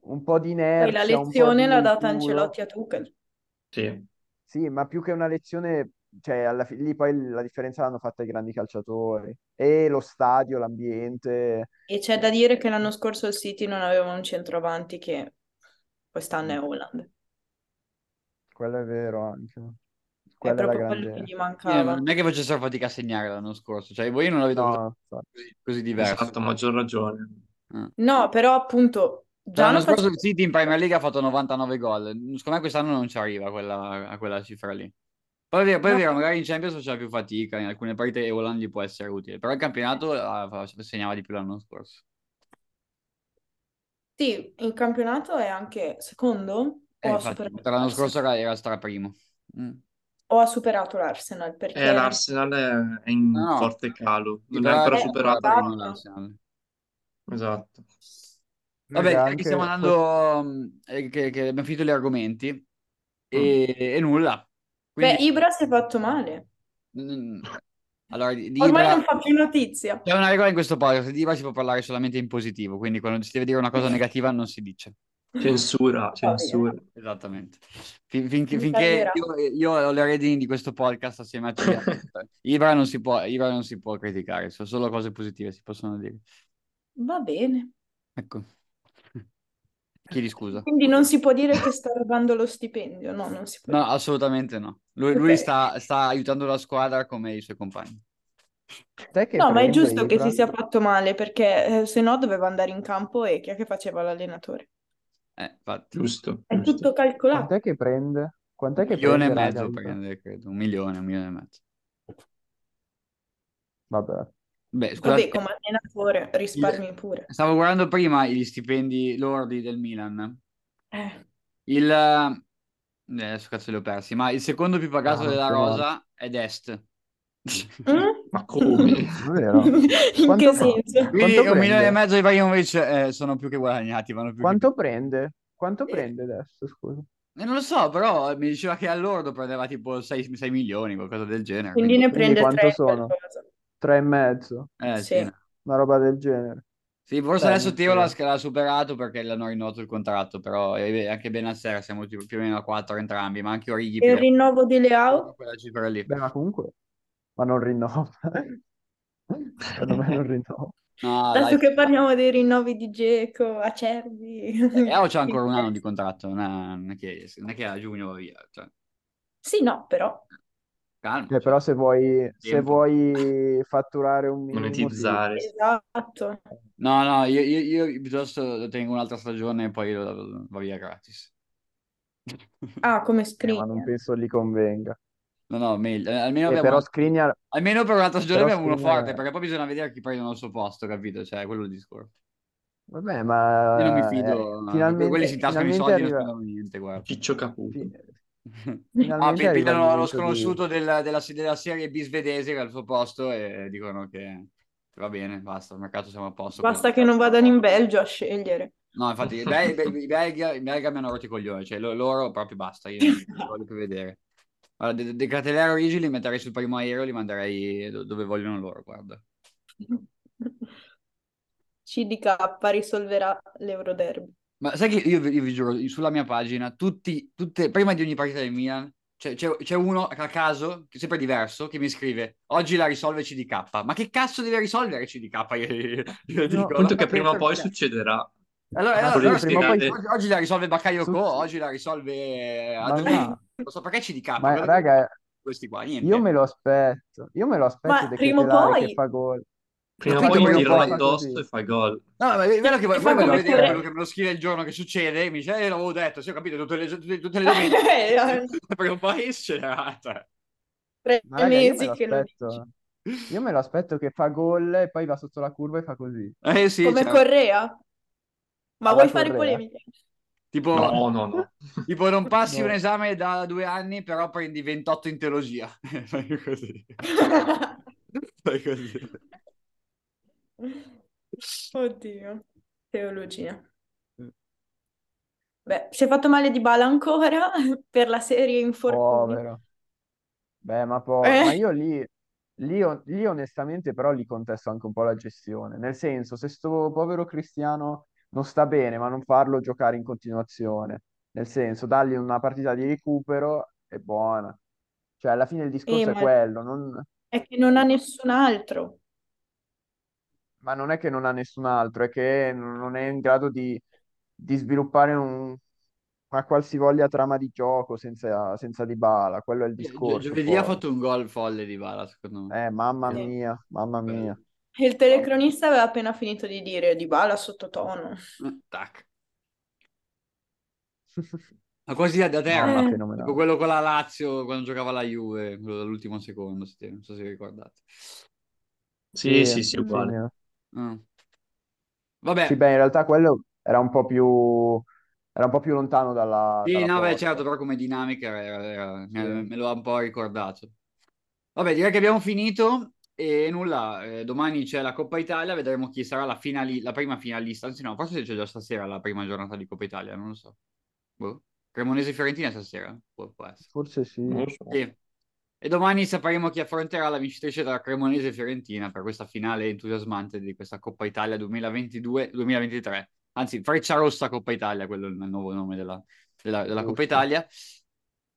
un po' di Poi la lezione l'ha data. Ancelotti a Tuchel. Sì. Sì, ma più che una lezione, cioè alla fi- lì poi la differenza l'hanno fatta i grandi calciatori. E lo stadio, l'ambiente. E c'è da dire che l'anno scorso il City non aveva un centroavanti che quest'anno è Holland. Quello è vero anche. È Quella è la proprio quello che gli mancava. non è che facessero fatica a segnare l'anno scorso, cioè voi non la vedo No, così, così diverso. Esatto, maggior ragione. Eh. No, però appunto già L'anno scorso il City in Premier League ha fatto 99 gol, secondo me quest'anno non ci arriva a quella, a quella cifra lì. Poi è vero, poi è No. vero, magari in Champions faceva più fatica, in alcune partite Holland gli può essere utile, però il campionato ah, segnava di più l'anno scorso. Sì, in campionato è anche secondo Eh, o ha infatti, l'anno scorso era, era straprimo. Mm. O ha superato l'Arsenal Eh, perché l'Arsenal è- è in No, no, forte calo. Non è ancora superato. esatto. l'Arsenal. Esatto. Vabbè, stiamo anche forse- andando, mm, eh, che, che abbiamo finito gli argomenti Mm. e, e nulla. Beh, Quindi, Ibra si è fatto male. mm, allora, di, di Ormai Ibra- non fa più notizia. c'è una regola in questo podcast, di Ibra si può parlare solamente in positivo, quindi quando si deve dire una cosa negativa non si dice. Censura, censura. Esattamente. Fin- finché finché io, io ho le redini di questo podcast assieme a te, Ibra non si può, Ibra non si può criticare, sono solo cose positive si possono dire. Va bene. Ecco. Chiedi scusa. Quindi non si può dire che sta rubando lo stipendio, no, non si può No, dire. assolutamente no. Lui, lui Ok. sta, sta aiutando la squadra come i suoi compagni. No, ma è giusto che si sia fatto male perché eh, se no doveva andare in campo e chi è che faceva l'allenatore? Eh, infatti. Giusto, È giusto. tutto calcolato. Quant'è che prende? Quant'è Un che milione e prende, raga, mezzo prende, credo. Un milione, un milione e mezzo. Vabbè. Beh, Vabbè, scusate, come allenatore risparmi pure. stavo guardando prima gli stipendi lordi del Milan. Eh, Il... eh, Adesso cazzo li ho persi, ma il secondo più pagato Ah, della rosa è Dest. mm? Ma come? In Quanto che fa? senso? Quindi Quanto un milione e mezzo di Ibrahimovic eh, sono più che guadagnati, vanno più Quanto che... prende? Quanto Sì. prende adesso, scusa? Eh, non lo so, però mi diceva che all'ordo prendeva tipo 6, milioni, qualcosa del genere. Quindi quindi- ne Quindi prende quanto tre sono? qualcosa. Tre e mezzo? Eh, Sì. sì. Una roba del genere. Sì, forse Beh, adesso non Teo l'ha, superato perché l'hanno rinnovato il contratto, però eh, anche Benasser siamo tipo più o meno a 4 entrambi, ma anche Origi E il più rinnovo di Leao? quella cifra lì. Beh, ma comunque... Ma non rinnova. Secondo me non rinnova. No, Adesso dai, che parliamo dei rinnovi di Geco, Acerbi. Leao c'ha ancora un anno di contratto, non è, non è che, non è che a giugno va via, cioè, Sì, no, però. Calma. Eh, però se vuoi, se vuoi fatturare un minimo, sì. Monetizzare. Esatto. No, no, io, io, io piuttosto lo tengo un'altra stagione e poi va via gratis. Ah, come Eh, ma non penso gli convenga. No, no, meglio. Eh, almeno E abbiamo però Skriniar... almeno per un'altra stagione però abbiamo uno Skriniar forte, perché poi bisogna vedere chi prendono il suo posto, capito? Cioè, quello è il discorso. Vabbè, Io non mi ma eh, fido, que- quelli finalmente, si intascano i finalmente soldi e non arriva, spendono niente, guarda. Ciccio Caputo. fi- Ah, pigliano lo momento di... sconosciuto del- della, della serie B svedese che è al suo posto e dicono che va bene, basta, il mercato siamo a posto. Basta che non vadano in Belgio a scegliere. No, infatti, i Bel- i Belga, i Belga mi hanno rotto i coglioni, cioè lo- loro proprio basta, io non li voglio più vedere. Allora, De, De Catelero Rigi li metterei sul primo aereo, li manderei do- dove vogliono loro, guarda. CDK risolverà l'Euroderby. Ma sai che io, vi io vi giuro, sulla mia pagina, tutti, tutte, prima di ogni partita del Milan, c'è, c'è- c'è uno a caso, che è sempre diverso, che mi scrive, oggi la risolve CDK. Ma che cazzo deve risolvere CDK? Io, io No, dico, Appunto no, che prima o poi succederà. Allora, Ma allora, allora poi- oggi, oggi la risolve Bakayoko, Su- oggi la risolve Adriano. no. Non so perché CDK. Ma raga, questi qua? Niente. io me lo aspetto, io me lo aspetto Ma prima o Ketelare che poi- fa gol. Prima o poi gli tirano poi- addosso e fa gol. No, ma è vero che voi voglio come vedere Correa. quello che me lo scrive il giorno che succede e mi dice, eh, l'avevo detto, sì, ho capito, tutte le, tutte, tutte le domeniche. Eh, Prima o poi succederà. cioè. Tre Ma raga, io me mesi lo che lo dici. aspetto. Io me lo aspetto che fa gol e poi va sotto la curva e fa così. Eh sì, Come certo. Correa? Ma Alla vuoi fare polemiche? Tipo, No, no, no. tipo non passi No. un esame da due anni, però prendi 28 in teologia. Fai così. Fai così. Oddio, teologia. Beh, si è fatto male di bala ancora per la serie infortuni. Povero. Beh, ma poi, Eh. ma io lì, lì, lì onestamente però gli contesto anche un po' la gestione. Nel senso, se sto povero Cristiano non sta bene, ma non farlo giocare in continuazione. Nel senso, dargli una partita di recupero è buona. Cioè, alla fine il discorso Eh, è quello, non- È che non ha nessun altro. Ma non è che non ha nessun altro, è che non è in grado di, di sviluppare un- una qualsivoglia trama di gioco senza, senza Dybala. Quello è il Gio- discorso. Giovedì ha poi. fatto un gol folle di Bala, secondo me. Eh, mamma Sì. mia, mamma mia. E il telecronista aveva appena finito di dire di bala sottotono. Eh, Tac. Ma quasi da terra. Eh. Tipo quello con la Lazio quando giocava la Juve, quello dell'ultimo secondo, se- non so se vi ricordate. Sì, sì, sì, uguale. Ah. Vabbè, Sì, beh, in realtà quello era un po' più, era un po' più lontano dalla, Sì, dalla no, beh, porta. certo, però come dinamica era- era- me, Sì. me lo ha un po' ricordato. Vabbè, direi che abbiamo finito e nulla, eh, domani c'è la Coppa Italia, vedremo chi sarà la, finali- la prima finalista, anzi no, forse c'è già stasera la prima giornata di Coppa Italia, non lo so. Boh. Cremonese-Fiorentina stasera? Può, può essere. Forse sì. Non lo so. Sì. E domani sapremo chi affronterà la vincitrice tra Cremonese e Fiorentina per questa finale entusiasmante di questa Coppa Italia 2022-2023. Anzi, Freccia Rossa Coppa Italia, quello è il nuovo nome della, della- della Coppa. Italia.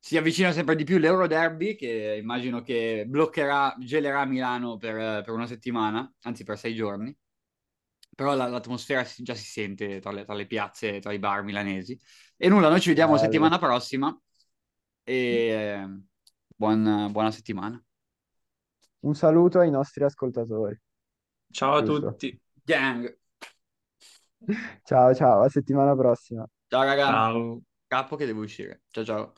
Si avvicina sempre di più l'Euro Derby, che immagino che bloccherà, gelerà Milano per, per una settimana, anzi per sei giorni. Però la- l'atmosfera già si sente tra le, tra le piazze, tra i bar milanesi. E nulla, noi ci vediamo Bello. settimana prossima e eh, buon- buona settimana. Un saluto ai nostri ascoltatori. Ciao a Giusto. tutti. Gang! Ciao, ciao, a settimana prossima. Ciao raga, Ciao. capo che devo uscire. Ciao ciao.